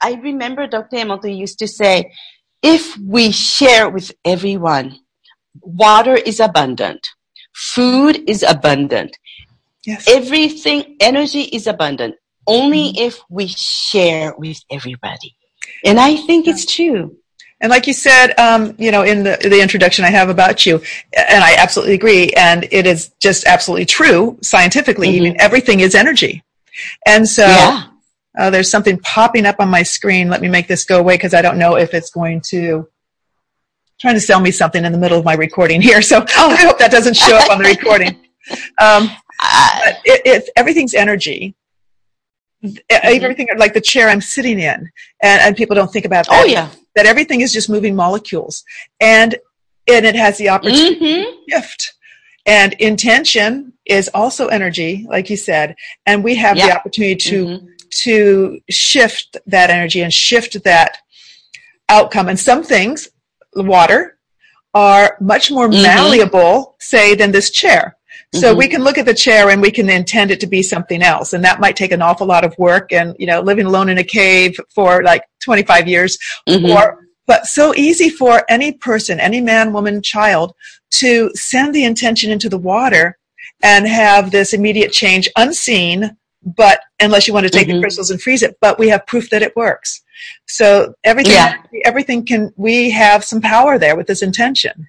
I remember Dr. Emoto used to say, if we share with everyone, water is abundant, food is abundant, yes. everything, energy is abundant, only mm-hmm. if we share with everybody. And I think yeah. it's true. And like you said, um, you know, in the, the introduction I have about you, and I absolutely agree, and it is just absolutely true scientifically. Mm-hmm. Even everything is energy, and so yeah. uh, there's something popping up on my screen. Let me make this go away because I don't know if it's going to trying to sell me something in the middle of my recording here. So oh. I hope that doesn't show up on the recording. Um, it, it, everything's energy. Mm-hmm. Everything like the chair I'm sitting in, and, and people don't think about that. Oh yeah that everything is just moving molecules and and it has the opportunity mm-hmm. to shift and intention is also energy like you said and we have the opportunity to mm-hmm. to shift that energy and shift that outcome and some things water are much more mm-hmm. malleable say than this chair so mm-hmm. we can look at the chair and we can intend it to be something else. And that might take an awful lot of work and, you know, living alone in a cave for like 25 years mm-hmm. or, but so easy for any person, any man, woman, child to send the intention into the water and have this immediate change unseen, but unless you want to take mm-hmm. the crystals and freeze it, but we have proof that it works. So everything, yeah. everything can, we have some power there with this intention.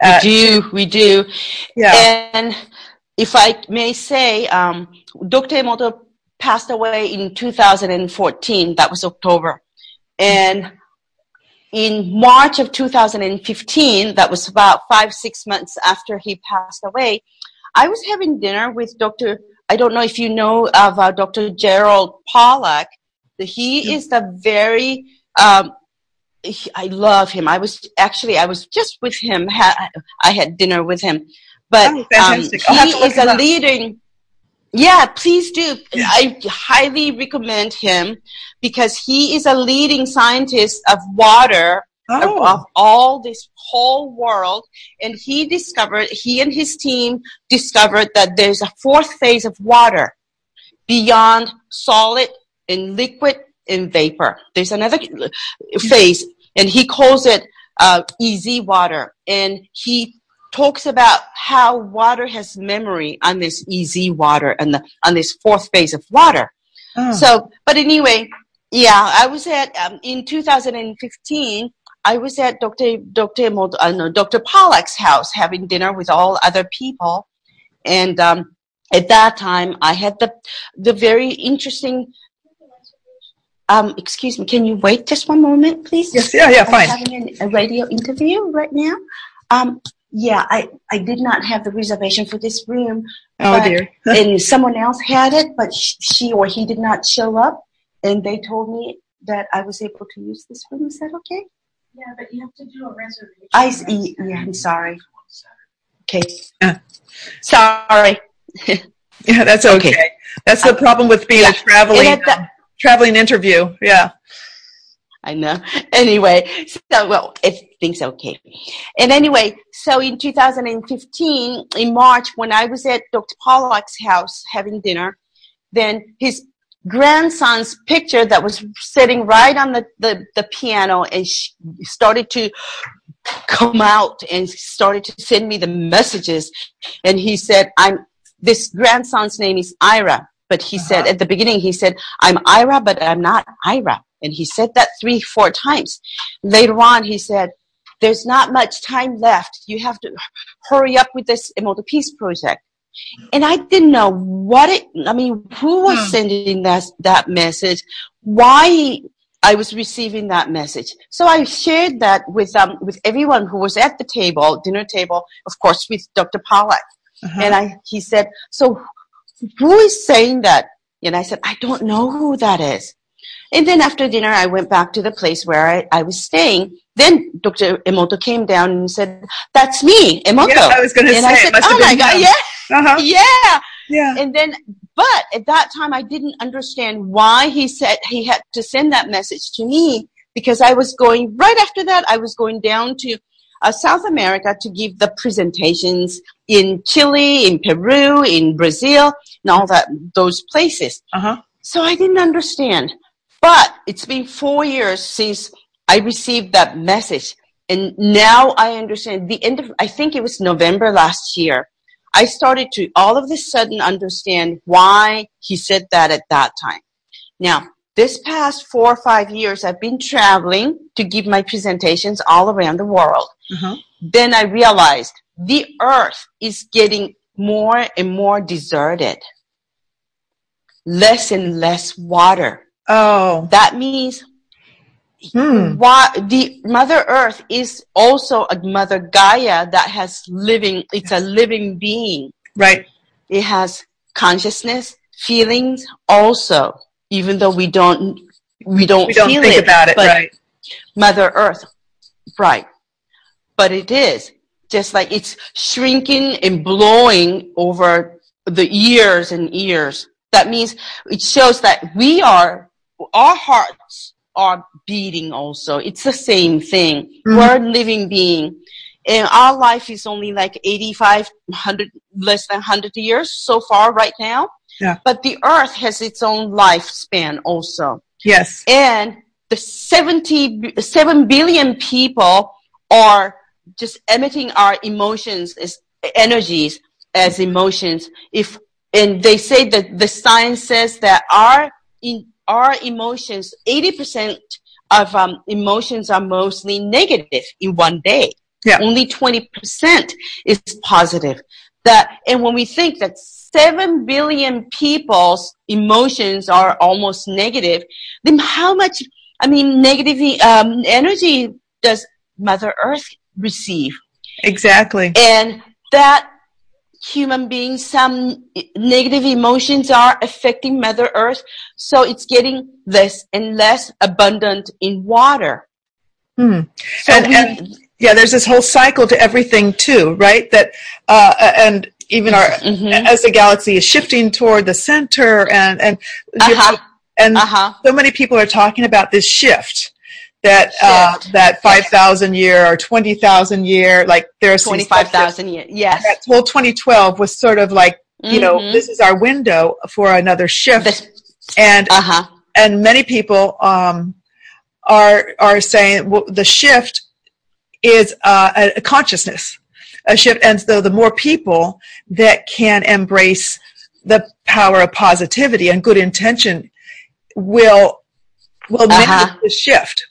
Uh, we do, we do. Yeah. And if I may say, um, Dr. Emoto passed away in 2014. That was October. And in March of 2015, that was about five, six months after he passed away, I was having dinner with Dr. I don't know if you know of uh, Dr. Gerald Pollack. He is the very um, I love him. I was actually I was just with him. I had dinner with him, but oh, um, he is a leading. Yeah, please do. Yeah. I highly recommend him because he is a leading scientist of water oh. of, of all this whole world, and he discovered he and his team discovered that there's a fourth phase of water beyond solid and liquid in vapor. There's another phase, and he calls it uh, EZ water. And he talks about how water has memory on this EZ water and the, on this fourth phase of water. Oh. So, but anyway, yeah, I was at um, in 2015. I was at Dr. Dr. uh, no, Dr. Pollack's house having dinner with all other people, and um, at that time I had the the very interesting um, excuse me, can you wait just one moment, please? Yes, yeah, yeah, fine. I'm having a radio interview right now. Um, yeah, I, I did not have the reservation for this room. Oh dear. and someone else had it, but she or he did not show up. And they told me that I was able to use this room. Is that okay? Yeah, but you have to do a reservation. I see. Yeah, I'm sorry. Okay. Uh, sorry. yeah, that's okay. okay. That's the problem with being yeah. a traveling traveling interview. Yeah. I know. Anyway, so well, if things okay. And anyway, so in 2015, in March, when I was at Dr. Pollack's house having dinner, then his grandson's picture that was sitting right on the, the, the piano and started to come out and started to send me the messages. And he said, I'm, this grandson's name is Ira. But he uh-huh. said at the beginning, he said, I'm Ira, but I'm not Ira. And he said that three, four times. Later on, he said, there's not much time left. You have to hurry up with this Emoto Peace project. And I didn't know what it, I mean, who was hmm. sending that, that message? Why I was receiving that message. So I shared that with, um, with everyone who was at the table, dinner table, of course, with Dr. Pollack. Uh-huh. And I, he said, so who is saying that? And I said, I don't know who that is. And then after dinner, I went back to the place where I, I was staying. Then Dr. Emoto came down and said, that's me, Emoto. Yeah, I was going to say. I said, oh my God, yeah. Uh-huh. Yeah. Yeah. And then, but at that time, I didn't understand why he said he had to send that message to me because I was going right after that. I was going down to uh, South America to give the presentations in Chile, in Peru, in Brazil, and all that those places. Uh-huh. So I didn't understand. But it's been four years since I received that message. And now I understand the end of, I think it was November last year. I started to all of a sudden understand why he said that at that time. Now, this past four or five years, I've been traveling to give my presentations all around the world. Uh-huh. Then I realized the earth is getting more and more deserted. Less and less water. Oh. That means Hmm. why the mother earth is also a mother gaia that has living it's a living being Right. it has consciousness feelings also even though we don't we don't We don't think it, about it, but right. mother earth right but it is just like it's shrinking and blowing over the years and years that means it shows that we are our hearts are beating also it's the same thing Mhm. we're a living being and our life is only like 85 100 less than 100 years so far right now Yeah. but the earth has its own lifespan also Yes. and the 70 7 billion people are just emitting our emotions as energies as emotions. If and they say that the science says that our in our emotions 80% of um, emotions are mostly negative in one day. Yeah. only 20% is positive. That and when we think that 7 billion people's emotions are almost negative then how much i mean negative um, energy does mother earth receive Exactly. and that human beings some negative emotions are affecting mother earth so it's getting less and less abundant in water Hmm. so And- we, and- Yeah, there's this whole cycle to everything too, right? That uh, and even our Mhm. as the galaxy is shifting toward the center, and and uh-huh, and uh-huh. so many people are talking about this shift that uh, that five thousand year or twenty thousand year, like there's some 25,000 years yes. That whole 2012 was sort of like you know Mhm. this is our window for another shift, The- and uh-huh. and many people um, are are saying well, the shift is uh, a, a consciousness, a shift, and so the more people that can embrace the power of positivity and good intention will will Uh-huh. manage the shift,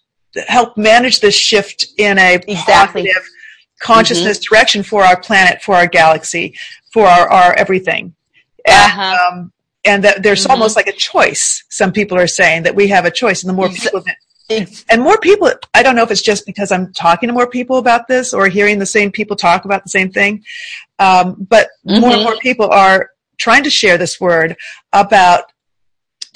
help manage this shift in a Exactly. Mm-hmm. positive consciousness direction for our planet, for our galaxy, for our, our everything. And, Uh-huh. um, and that there's Mhm. almost like a choice. Some people are saying that we have a choice, and the more people that and more people i don't know if it's just because i'm talking to more people about this or hearing the same people talk about the same thing um, but more and Mhm. more people are trying to share this word about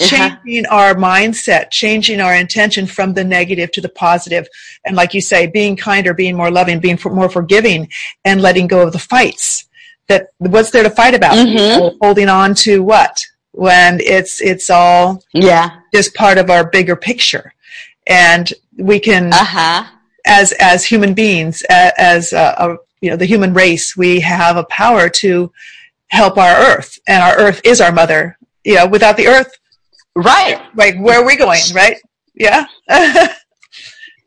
Uh-huh. changing our mindset changing our intention from the negative to the positive. And like you say being kinder being more loving being for, more forgiving and letting go of the fights. That what's there to fight about? Mhm. Holding on to what? When it's it's all yeah. just part of our bigger picture. And we can uh-huh. as as human beings a- as a, a, you know the human race we have a power to help our earth. And our earth is our mother. You know without the earth right like where are we going right yeah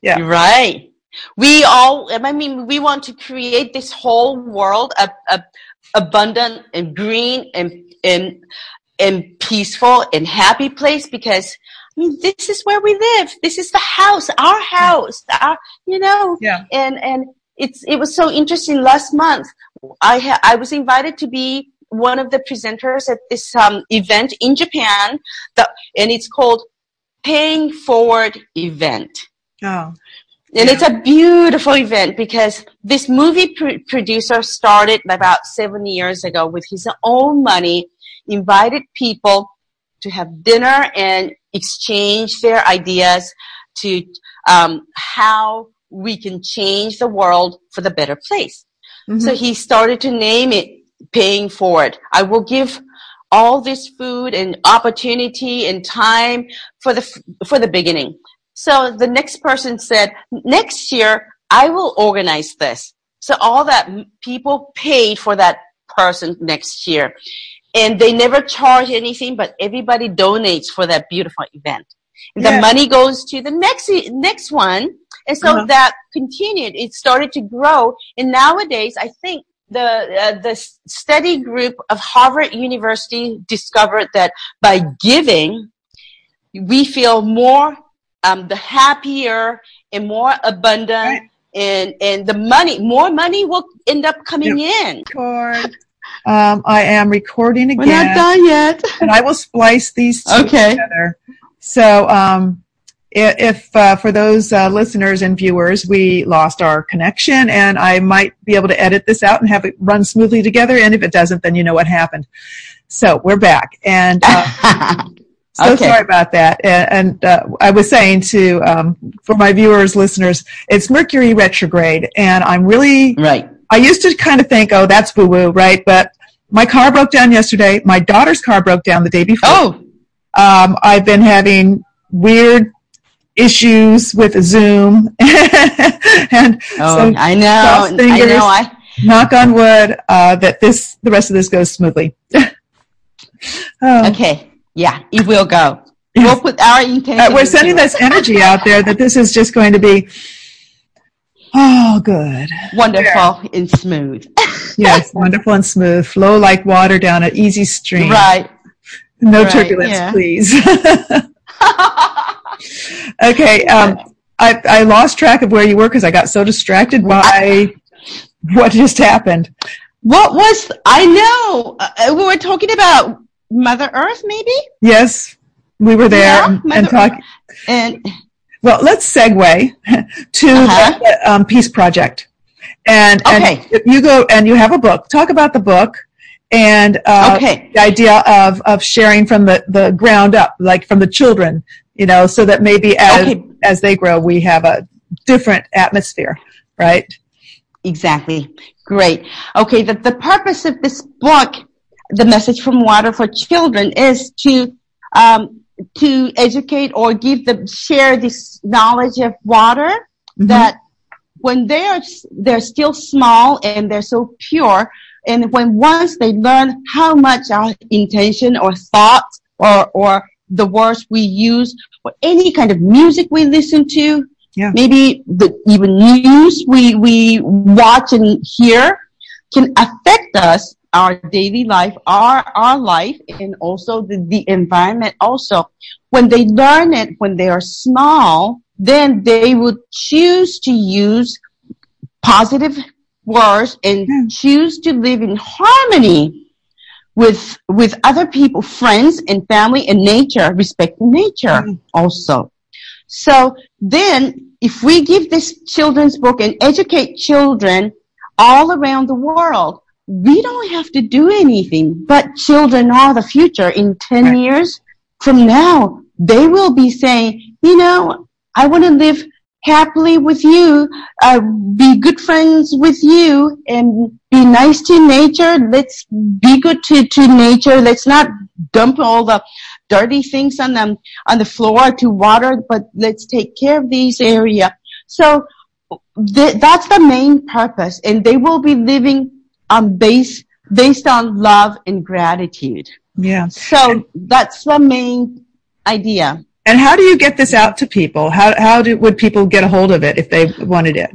Yeah. Right. We all, I mean, we want to create this whole world of, of abundant and green and, and, and peaceful and happy place because I mean, this is where we live. This is the house, our house, our, you know, Yeah. and, and it's, it was so interesting last month. I ha- I was invited to be one of the presenters at this, um, event in Japan that, and it's called Paying Forward Event. oh And it's a beautiful event because this movie pr- producer started about seven years ago with his own money, invited people to have dinner and exchange their ideas to um, how we can change the world for the better place. Mhm. So he started to name it paying for it. I will give all this food and opportunity and time for the for the beginning. So the next person said, next year I will organize this. So all that people paid for that person next year. And they never charge anything, but everybody donates for that beautiful event. The money goes to the next, next one. And so uh-huh. that continued. It started to grow. And nowadays, I think the uh, the study group of Harvard University discovered that by giving, we feel more um, the happier and more abundant, right. and and the money more money will end up coming yep. in. Um, I am recording again. We're not done yet, and I will splice these two okay. together. So, um, if uh, for those uh, listeners and viewers, we lost our connection, and I might be able to edit this out and have it run smoothly together. And if it doesn't, then you know what happened. So we're back, and uh, so okay. sorry about that. And, and uh, I was saying to um, for my viewers, listeners, it's Mercury retrograde, and I'm really right. I used to kind of think, oh, that's woo woo, right? But my car broke down yesterday. My daughter's car broke down the day before. Oh, um, I've been having weird issues with Zoom. and oh, so I know. Fingers, I know. I knock on wood uh, that this the rest of this goes smoothly. um, okay. Yeah, it will go. We'll put our intention. Uh, we're sending this energy out there that this is just going to be oh good, wonderful there. and smooth. yes, wonderful and smooth. Flow like water down an easy stream. Right. No right, turbulence, yeah. please. Okay. Um, I, I lost track of where you were because I got so distracted by what just happened. What was, I know, uh, we were talking about Mother Earth, maybe? Yes, we were there yeah, and, and talking. And well, let's segue to uh-huh. the um, Peace Project. And, okay. and you go and you have a book. Talk about the book and uh, okay. the idea of, of sharing from the, the ground up, like from the children, you know, so that maybe as, okay. as they grow, we have a different atmosphere, right? Exactly. Great. Okay. The, the purpose of this book, The Message from Water for Children, is to, um, to educate or give them, share this knowledge of water mm-hmm. that when they are, they're still small and they're so pure, and when once they learn how much our intention or thoughts or, or the words we use or any kind of music we listen to, yeah. maybe the even news we, we watch and hear can affect us, our daily life, our, our life, and also the, the environment also. When they learn it when they are small, then they would choose to use positive words and mm. choose to live in harmony with with other people, friends and family and nature, respecting nature mm. also. So then if we give this children's book and educate children all around the world, we don't have to do anything, but children are the future. In 10 right. years from now, they will be saying, you know, I want to live happily with you, uh, be good friends with you, and be nice to nature. Let's be good to, to nature. Let's not dump all the dirty things on them on the floor to water, but let's take care of these area. So th- that's the main purpose, and they will be living on base based on love and gratitude. Yeah. So that's the main idea. And how do you get this out to people? How how do would people get a hold of it if they wanted it?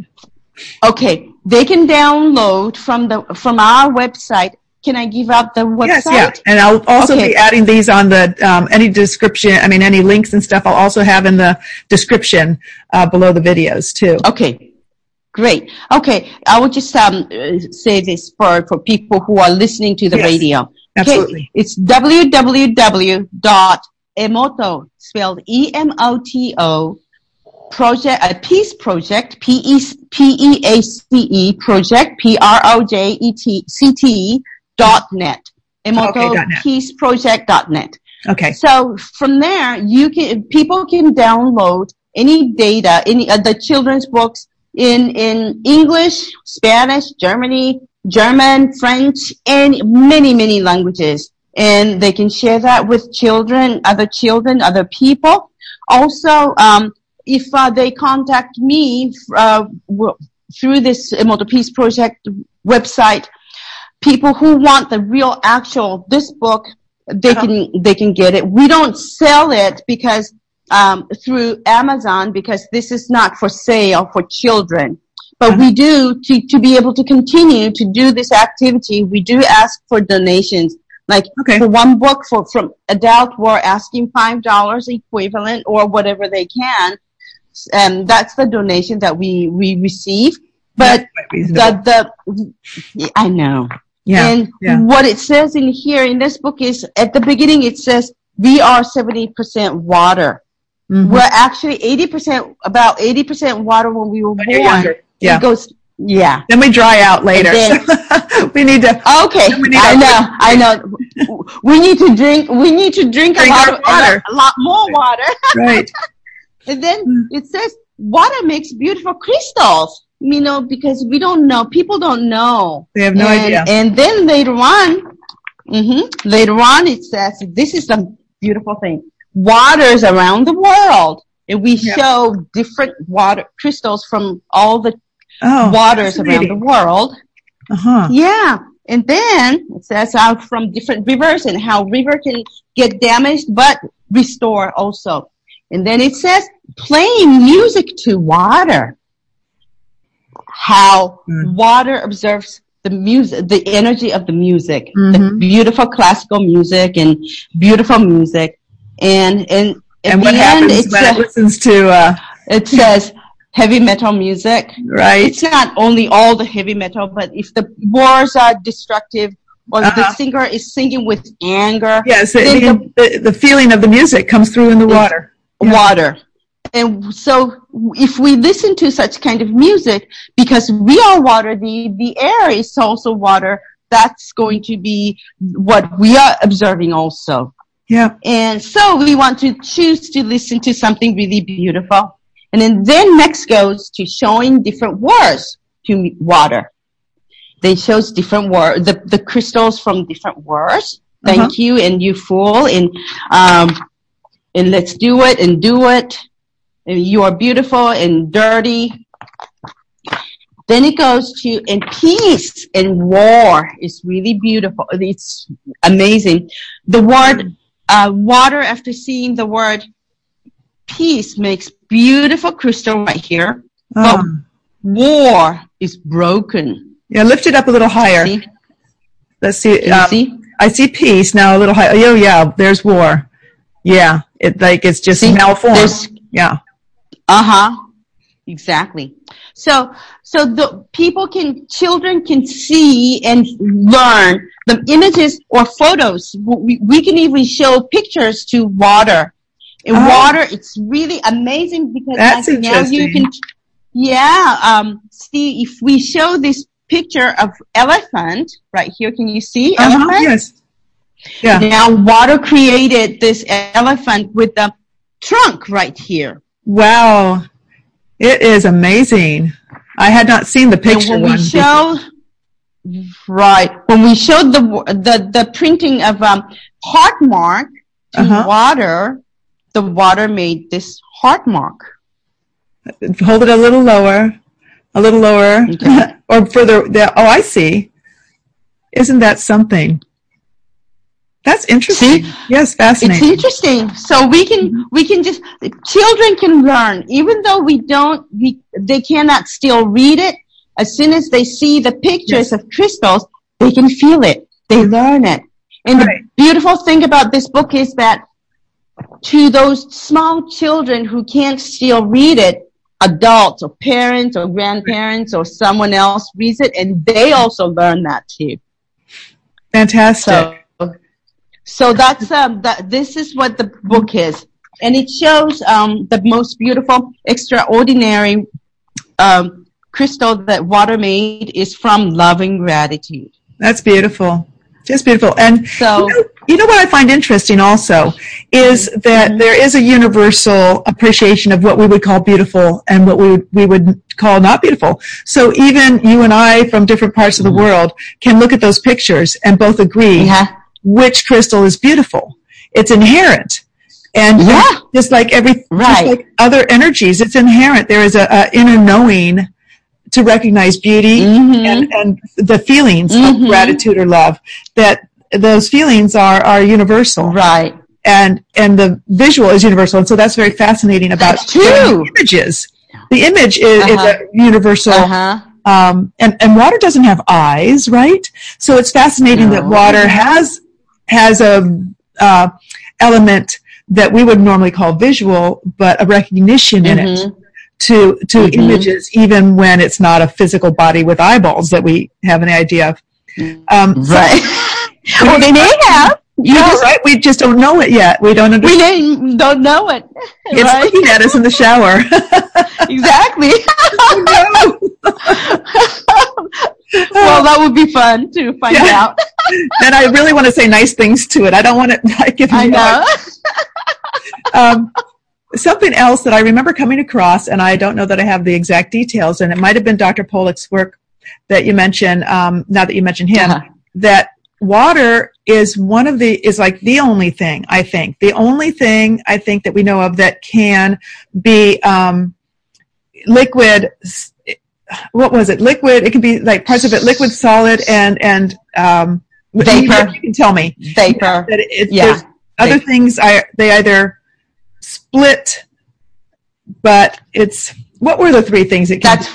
Okay, they can download from the from our website. Can I give out the website? Yes, yeah. And I'll also okay. be adding these on the um, any description. I mean, any links and stuff. I'll also have in the description uh, below the videos too. Okay, great. Okay, I will just um, say this for for people who are listening to the yes, radio. Absolutely. It's www dot Emoto, spelled E-M-O-T-O, project, a peace project, P-E-P-E-A-C-E, project, P-R-O-J-E-T-C-T, dot net. Emoto okay, Peace Project dot net. Okay. So from there, you can, people can download any data, any, uh, the children's books in, in English, Spanish, Germany, German, French, and many, many languages and they can share that with children, other children, other people. Also, um, if uh, they contact me uh, w- through this Emoto Peace Project website, people who want the real actual this book, they uh-huh. can they can get it. We don't sell it because um, through Amazon because this is not for sale for children. But uh-huh. we do to to be able to continue to do this activity. We do ask for donations. Like okay. for one book for from adult, we're asking five dollars equivalent or whatever they can. And that's the donation that we we receive. But the the I know. Yeah. And yeah. what it says in here in this book is at the beginning it says we are seventy percent water. Mm-hmm. We're actually eighty percent about eighty percent water when we were born. Yeah. It goes yeah. Then we dry out later. Then, we need to. Okay. Need I know. I know. We need to drink. We need to drink, drink a lot of water. A lot more water. Right. and then mm. it says water makes beautiful crystals. You know, because we don't know. People don't know. They have no and, idea. And then later on, mm-hmm, later on, it says this is a beautiful thing. Waters around the world. And we yep. show different water crystals from all the oh, waters around the world. Uh-huh. Yeah. And then it says out from different rivers and how river can get damaged but restore also. And then it says playing music to water. How mm. water observes the music, the energy of the music, mm-hmm. the beautiful classical music and beautiful music. And, and, and what happens when it listens to, uh, it says heavy metal music. Right. It's not only all the heavy metal, but if the words are destructive or uh-huh. the singer is singing with anger. Yes, the, the, the, feeling of the music comes through in the water. Yeah. Water. And so if we listen to such kind of music, because we are water, the, the air is also water, that's going to be what we are observing also. Yeah. And so we want to choose to listen to something really beautiful. And then, then next goes to showing different words to water. They shows different words, the, the crystals from different words. Thank uh-huh. you and you fool and, um, and let's do it and do it. And you are beautiful and dirty. Then it goes to, and peace and war is really beautiful. It's amazing. The word, uh, water after seeing the word peace makes beautiful crystal right here, but ah. war is broken. Yeah, lift it up a little higher. See? Let's see. Um, see? I see peace now a little higher. Oh yeah, there's war. Yeah, it like it's just see? malformed. Yeah. Uh huh. Exactly. So, so the people can, children can see and learn the images or photos. We, we can even show pictures to water in oh. water. It's really amazing because That's like now you can, yeah, um, see if we show this picture of elephant right here, can you see uh-huh, elephant? Yes. Yeah. Now water created this elephant with the trunk right here. Wow. It is amazing. I had not seen the picture. And when we show, right, when we showed the, the, the printing of, um, heart mark to uh-huh. water, the water made this heart mark. Hold it a little lower, a little lower, okay. or further. There. Oh, I see. Isn't that something? That's interesting. See? Yes, fascinating. It's interesting. So we can we can just children can learn even though we don't we they cannot still read it. As soon as they see the pictures yes. of crystals, they can feel it. They learn it. And right. the beautiful thing about this book is that to those small children who can't still read it, adults or parents or grandparents or someone else reads it and they also learn that too. Fantastic. So, so that's um, that. This is what the book is, and it shows um, the most beautiful, extraordinary um, crystal that water made is from loving gratitude. That's beautiful. Just beautiful. And so, you know, you know, what I find interesting also is that mm-hmm. there is a universal appreciation of what we would call beautiful and what we would, we would call not beautiful. So even you and I from different parts of the mm-hmm. world can look at those pictures and both agree yeah. which crystal is beautiful. It's inherent. And Yeah. just like every, just Right. like other energies, it's inherent. There is a, a inner knowing to recognize beauty Mhm. and, and the feelings of Mhm. gratitude or love that those feelings are, are universal Right. and, and the visual is universal. And so that's very fascinating about true. images. The image is, is Uh-huh. a universal, Uh-huh. um, and, and water doesn't have eyes, right? So it's fascinating that water has, has a, uh, element that we would normally call visual, but a recognition in it Mhm. to to Mhm. images, even when it's not a physical body with eyeballs that we have an idea of. Um, so- Right. well, they may have. You just, right? We just don't know it yet. We don't we understand. may- don't know it. It's right? looking at us in the shower. exactly. well, that would be fun to find Yeah. out. and I really want to say nice things to it. I don't want to give I you know. um, something else that I remember coming across, and I don't know that I have the exact details, and it might have been Dr. Pollack's work that you mentioned. Um, now that you mentioned him, Uh-huh. that water is one of the is like the only thing I think the only thing I think that we know of that can be um, liquid. What was it? Liquid. It can be like parts of it liquid, solid, and and um, Vapor. You can tell me Vapor. that it, Yeah. other Vapor. things I they either split, but it's what were the three things that can, That's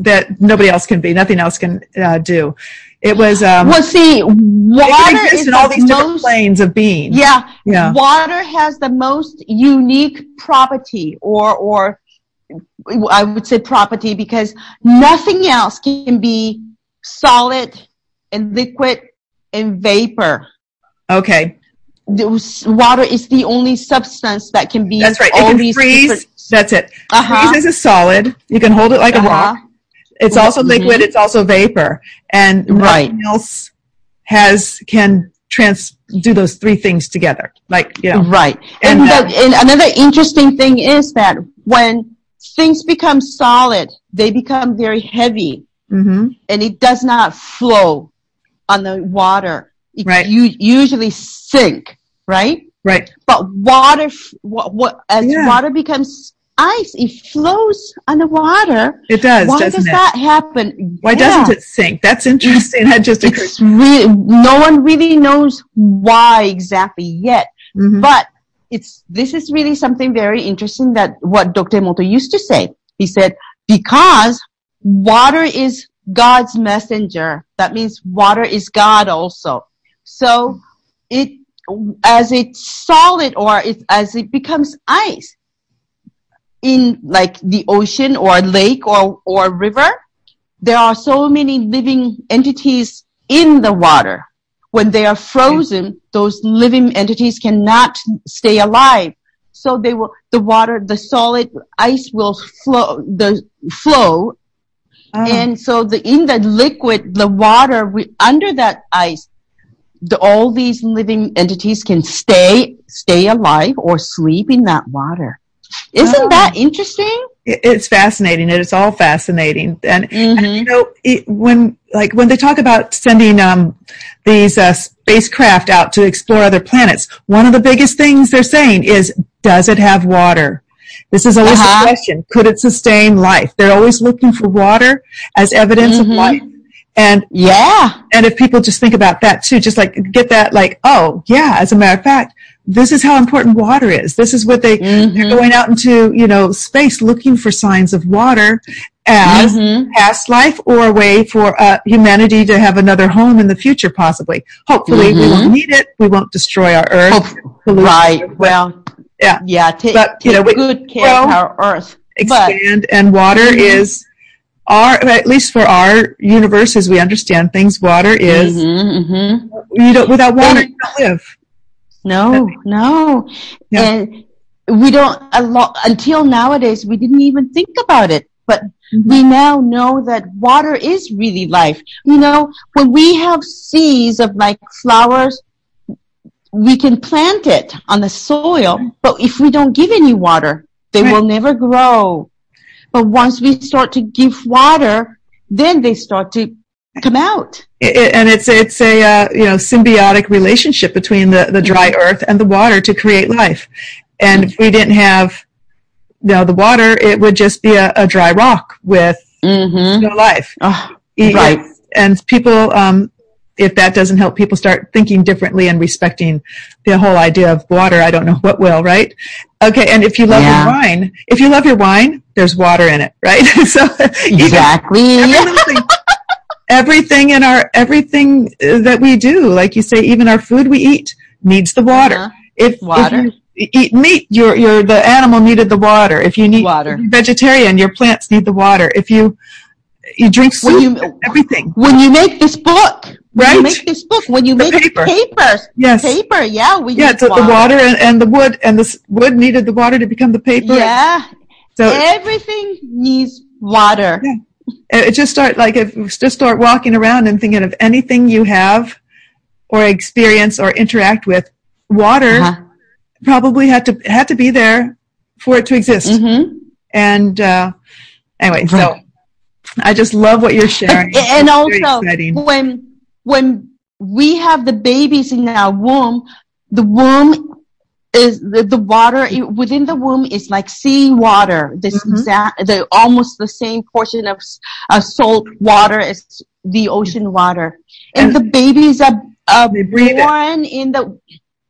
that nobody else can be, nothing else can uh, do. It was um, well. See, water is in all the these different most. planes of being. Yeah, Yeah. water has the most unique property, or or I would say property because nothing else can be solid and liquid and vapor. Okay, Water is the only substance that can be that's right. It all can these freeze. different- That's it. Uh-huh. Freeze is a solid. You can hold it like a Uh-huh. rock. It's also Mhm. liquid. It's also vapor, and Right. nothing else has can trans do those three things together. Like you know, Right. And, And, uh, and another interesting thing is that when things become solid, they become very heavy hmm and it does not flow on the water. It Right. u- usually sink, right? right. But water, what, what, as Yeah. water becomes ice, it flows on the water. It does, Why does it? that happen? Why Yeah. doesn't it sink? That's interesting. That just occurred. It's really, no one really knows why exactly yet. Mhm. But it's this is really something very interesting that what Dr. Emoto used to say. He said, because water is God's messenger. That means water is God also. So it as it's solid or it, as it becomes ice in like the ocean or lake or, or river, there are so many living entities in the water. When they are frozen, those living entities cannot stay alive. So they will, the water, the solid ice will flow, the flow. Oh, And so the, in the liquid, the water we, under that ice, the, all these living entities can stay, stay alive or sleep in that water. Isn't Oh. that interesting? it- it's fascinating. It's all fascinating. And, and, Mhm. you know, it, when like when they talk about sending um, these uh, spacecraft out to explore other planets, one of the biggest things they're saying is, does it have water? This is always Uh-huh. the question. Could it sustain life? They're always looking for water as evidence of Mhm. life. And Yeah. and if people just think about that too, just like get that like, oh yeah, as a matter of fact, this is how important water is. This is what they they're Mhm. going out into, you know, space looking for signs of water as Mhm. past life or a way for uh, humanity to have another home in the future possibly. Hopefully we Mhm. won't need it. We won't destroy our earth. Right. Well, Yeah. yeah. Take, But, you know, we good care of our earth. But expand and water Mhm. is our at least for our universe as we understand things water is Mhm, mhm. you don't without water you don't live No, no. Yeah. And we don't, a lot, until nowadays, we didn't even think about it. But Mhm. we now know that water is really life. You know, when we have seeds of like flowers, we can plant it on the soil, but if we don't give any water, they Right. will never grow. But once we start to give water, then they start to come out. It, and it's it's a uh, you know symbiotic relationship between the the dry earth and the water to create life. And if we didn't have you know the water, it would just be a, a dry rock with mm-hmm. no life. Oh, right. And people, um, if that doesn't help people start thinking differently and respecting the whole idea of water, I don't know what will, right? Okay, and if you love yeah. your wine, if you love your wine, there's water in it, right? so exactly. Everything in our everything that we do, like you say, even our food we eat needs the water. Uh-huh. If water. If you eat meat, your your the animal needed the water. If you need water, vegetarian, your plants need the water. If you you drink soup, when you, everything. When you make this book, right? you make this book, when you the make paper. papers, yes, paper, yeah, we yeah, so water. the water and, and the wood and the wood needed the water to become the paper. Yeah, so everything needs water. Yeah. It just start like if just start walking around and thinking of anything you have or experience or interact with. Water uh-huh. probably had to had to be there for it to exist. Mm-hmm. And uh, anyway, right. so I just love what you're sharing. And, and also, when when we have the babies in our womb, the womb is the, the water within the womb is like sea water. This mm-hmm. exact, the almost the same portion of uh, salt water as the ocean water, and, and the babies are, uh, born it. in the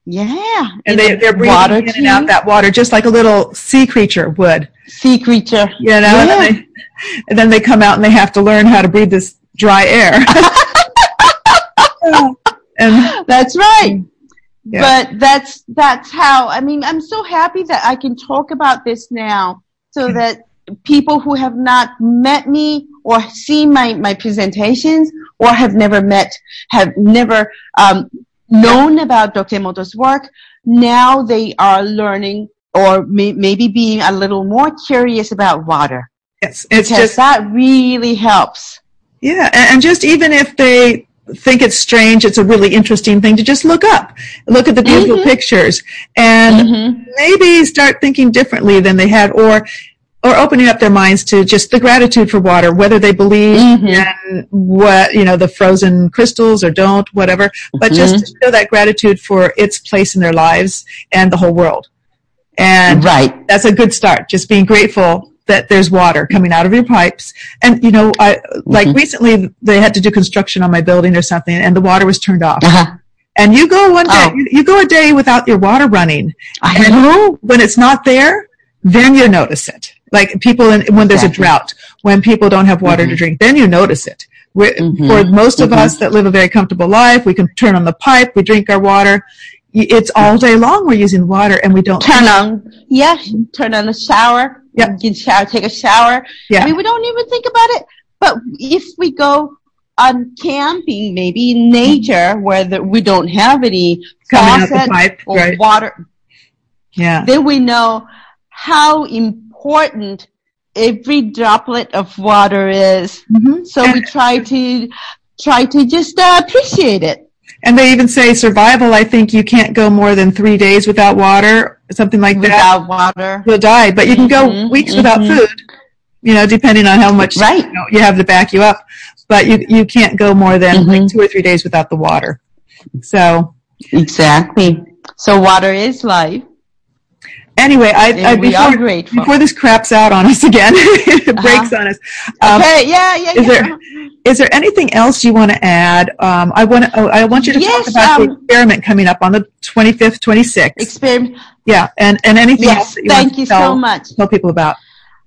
yeah, and they, they're breathing water in and out that water just like a little sea creature would. Sea creature, you know. Yeah. And, then they, and then they come out and they have to learn how to breathe this dry air. and that's right. But that's that's how I mean I'm so happy that I can talk about this now so that people who have not met me or seen my, my presentations or have never met have never um, known about Dr. Emoto's work now they are learning or may, maybe being a little more curious about water. Yes, it's because just that really helps. Yeah, and just even if they think it's strange, it's a really interesting thing to just look up, look at the beautiful mm-hmm. pictures, and mm-hmm. maybe start thinking differently than they had, or or opening up their minds to just the gratitude for water, whether they believe mm-hmm. in what you know the frozen crystals or don't, whatever, but just mm-hmm. to show that gratitude for its place in their lives and the whole world. And right. that's a good start. Just being grateful that there's water coming out of your pipes. And you know, I like mm-hmm. recently they had to do construction on my building or something, and the water was turned off. Uh-huh. And you go one day, oh. you, you, go a day without your water running. I and know. When it's not there, then you notice it. Like people in, when there's exactly. a drought, when people don't have water mm-hmm. to drink, then you notice it. Mm-hmm. For most of mm-hmm. us that live a very comfortable life, we can turn on the pipe, we drink our water. It's all day long we're using water and we don't turn on. Yeah, turn on the shower yeah. Get shower, take a shower. Yeah. I mean, we don't even think about it. But if we go on camping, maybe in nature where the, we don't have any Coming faucet pipe, or right. water, yeah, then we know how important every droplet of water is. Mm-hmm. So and, we try to try to just uh, appreciate it. And they even say survival. I think you can't go more than three days without water, something like without that. Without water, you'll die. But you can go mm-hmm, weeks mm-hmm. without food. You know, depending on how much right. you, know, you have to back you up. But you you can't go more than mm-hmm. like two or three days without the water. So exactly. So water is life. Anyway, I, I before, before this craps out on us again, it uh-huh. breaks on us. Um, okay, yeah, yeah. Is yeah. there is there anything else you want to add? Um, I want to. Oh, I want you to yes, talk about um, the experiment coming up on the twenty fifth, twenty sixth. Experiment. Yeah, and and anything yes, else that you thank you tell, so much. Tell people about.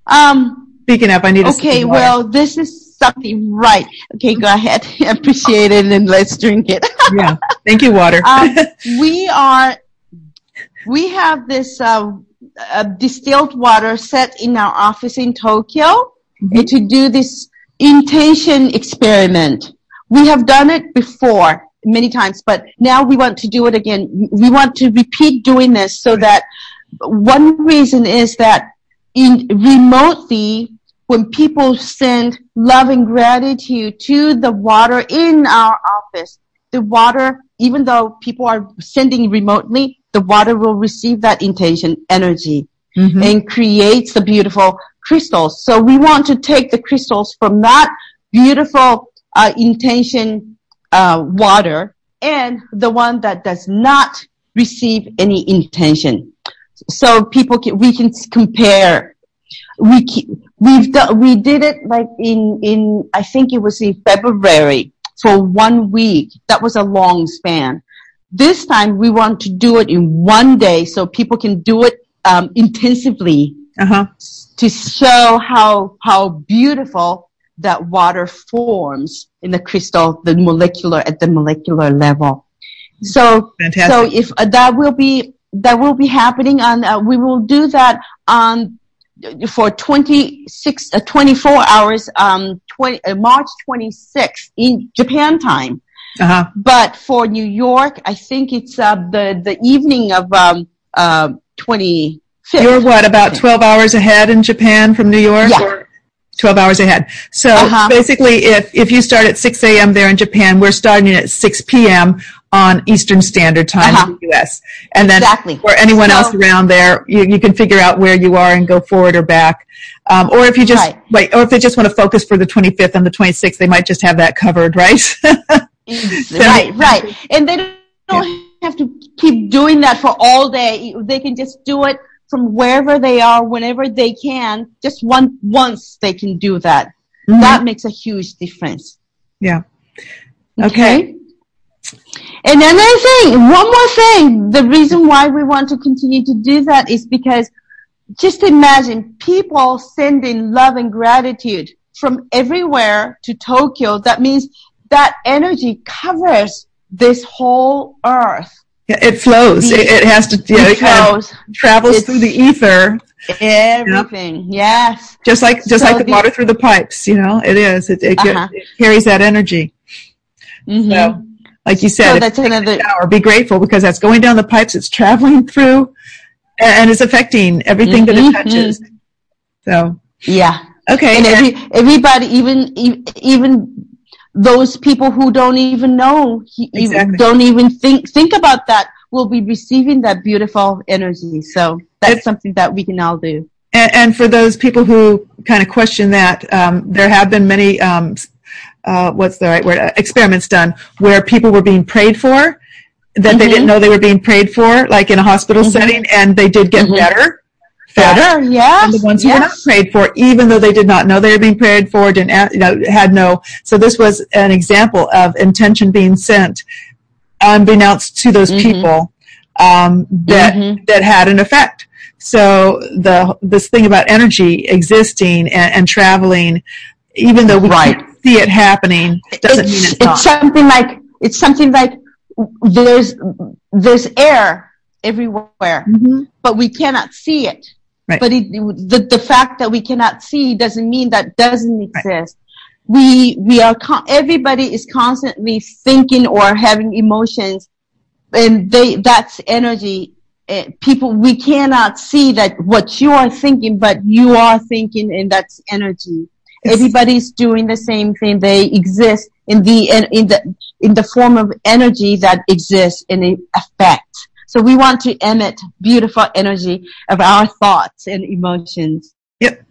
Um. Speaking of, I need. Okay, well, this is something right. Okay, go ahead. Appreciate it, and let's drink it. yeah. Thank you, water. um, we are. We have this uh, uh, distilled water set in our office in Tokyo mm-hmm. to do this intention experiment. We have done it before many times, but now we want to do it again. We want to repeat doing this so that one reason is that in remotely when people send love and gratitude to the water in our office, the water, even though people are sending remotely, the water will receive that intention energy mm-hmm. and creates the beautiful crystals. So we want to take the crystals from that beautiful uh, intention uh, water and the one that does not receive any intention. So people can, we can compare. We we've done, we did it like in in I think it was in February for one week. That was a long span. This time we want to do it in one day so people can do it um, intensively uh-huh. to show how how beautiful that water forms in the crystal, the molecular at the molecular level. So, Fantastic. so if uh, that will be that will be happening on, uh, we will do that on for 26, uh, 24 hours, um, 20, uh, March 26th in Japan time. Uh-huh. But for New York, I think it's uh, the the evening of um, uh, 25th. You're what about 12 hours ahead in Japan from New York? Yeah. 12 hours ahead. So uh-huh. basically, if, if you start at 6 a.m. there in Japan, we're starting at 6 p.m. on Eastern Standard Time uh-huh. in the U.S. And then exactly. for anyone so, else around there, you, you can figure out where you are and go forward or back. Um, or if you just right. wait, or if they just want to focus for the 25th and the 26th, they might just have that covered, right? right, right. And they don't yeah. have to keep doing that for all day. They can just do it from wherever they are, whenever they can, just one, once they can do that. Mm-hmm. That makes a huge difference. Yeah. Okay. okay. And another thing, one more thing, the reason why we want to continue to do that is because just imagine people sending love and gratitude from everywhere to Tokyo. That means that energy covers this whole earth. Yeah, it flows. The, it, it, has to. You know, it, kind of travels it's, through the ether. Everything. You know? Yes. Just like just so like the, the, water through the pipes. You know, it is. It, it, uh-huh. it carries that energy. Mm-hmm. So, like you said, so that's another shower. Be grateful because that's going down the pipes. It's traveling through, and, and it's affecting everything mm-hmm. that it mm-hmm. touches. So. Yeah. Okay. And every, everybody, even even those people who don't even know, exactly. don't even think think about that, will be receiving that beautiful energy. So that's something that we can all do. And, and, for those people who kind of question that, um, there have been many, um, uh, what's the right word, uh, experiments done where people were being prayed for that mm-hmm. they didn't know they were being prayed for, like in a hospital mm-hmm. setting, and they did get mm-hmm. better better, yeah. And the ones who yes. were not prayed for, even though they did not know they were being prayed for, didn't you know had no. So this was an example of intention being sent, unbeknownst to those mm-hmm. people, um, that mm-hmm. that had an effect. So the this thing about energy existing and, and traveling, even though we right. can't see it happening, doesn't it's, mean it's, it's not. something like it's something like there's there's air everywhere, mm-hmm. but we cannot see it. But it, the, the fact that we cannot see doesn't mean that doesn't exist. We, we are, everybody is constantly thinking or having emotions and they, that's energy. Uh, people, we cannot see that what you are thinking, but you are thinking and that's energy. Everybody's doing the same thing. They exist in the, in, in the, in the form of energy that exists in effect. So we want to emit beautiful energy of our thoughts and emotions. Yep.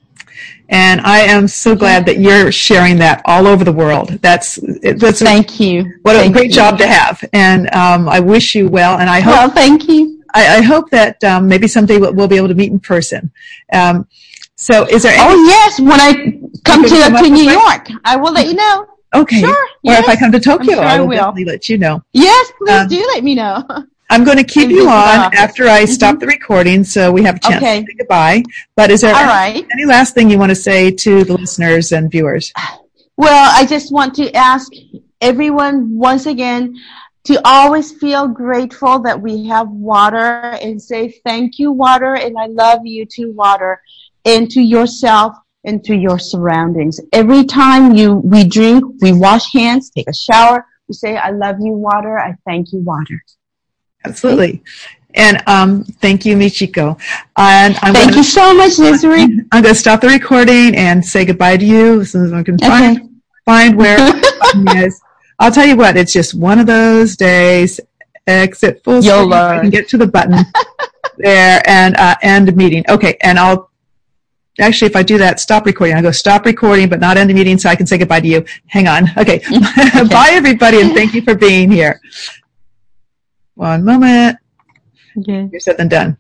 And I am so glad that you're sharing that all over the world. That's that's thank you. What thank a great you. job to have, and um, I wish you well. And I hope. Well, thank you. I, I hope that um, maybe someday we'll, we'll, be able to meet in person. Um, so, is there? oh yes, when I come to, come to New York, I will let you know. Okay. Sure. Or yes. if I come to Tokyo, sure I will, I will definitely let you know. Yes, please um, do let me know. I'm going to keep you on after I mm-hmm. stop the recording so we have a chance okay. to say goodbye. But is there any, any last thing you want to say to the listeners and viewers? Well, I just want to ask everyone once again to always feel grateful that we have water and say thank you, water, and I love you too, water, and to yourself and to your surroundings. Every time you we drink, we wash hands, take a shower, we say, I love you, water, I thank you, water. Absolutely. And um, thank you, Michiko. And I'm thank gonna, you so much, Desiree. I'm going to stop the recording and say goodbye to you as soon as I can find, okay. find where is. I'll tell you what, it's just one of those days. Exit full. I can get to the button there and uh, end meeting. Okay, and I'll actually, if I do that, stop recording. I go stop recording, but not end the meeting so I can say goodbye to you. Hang on. Okay. okay. Bye, everybody, and thank you for being here. One moment. Okay. You're said and done.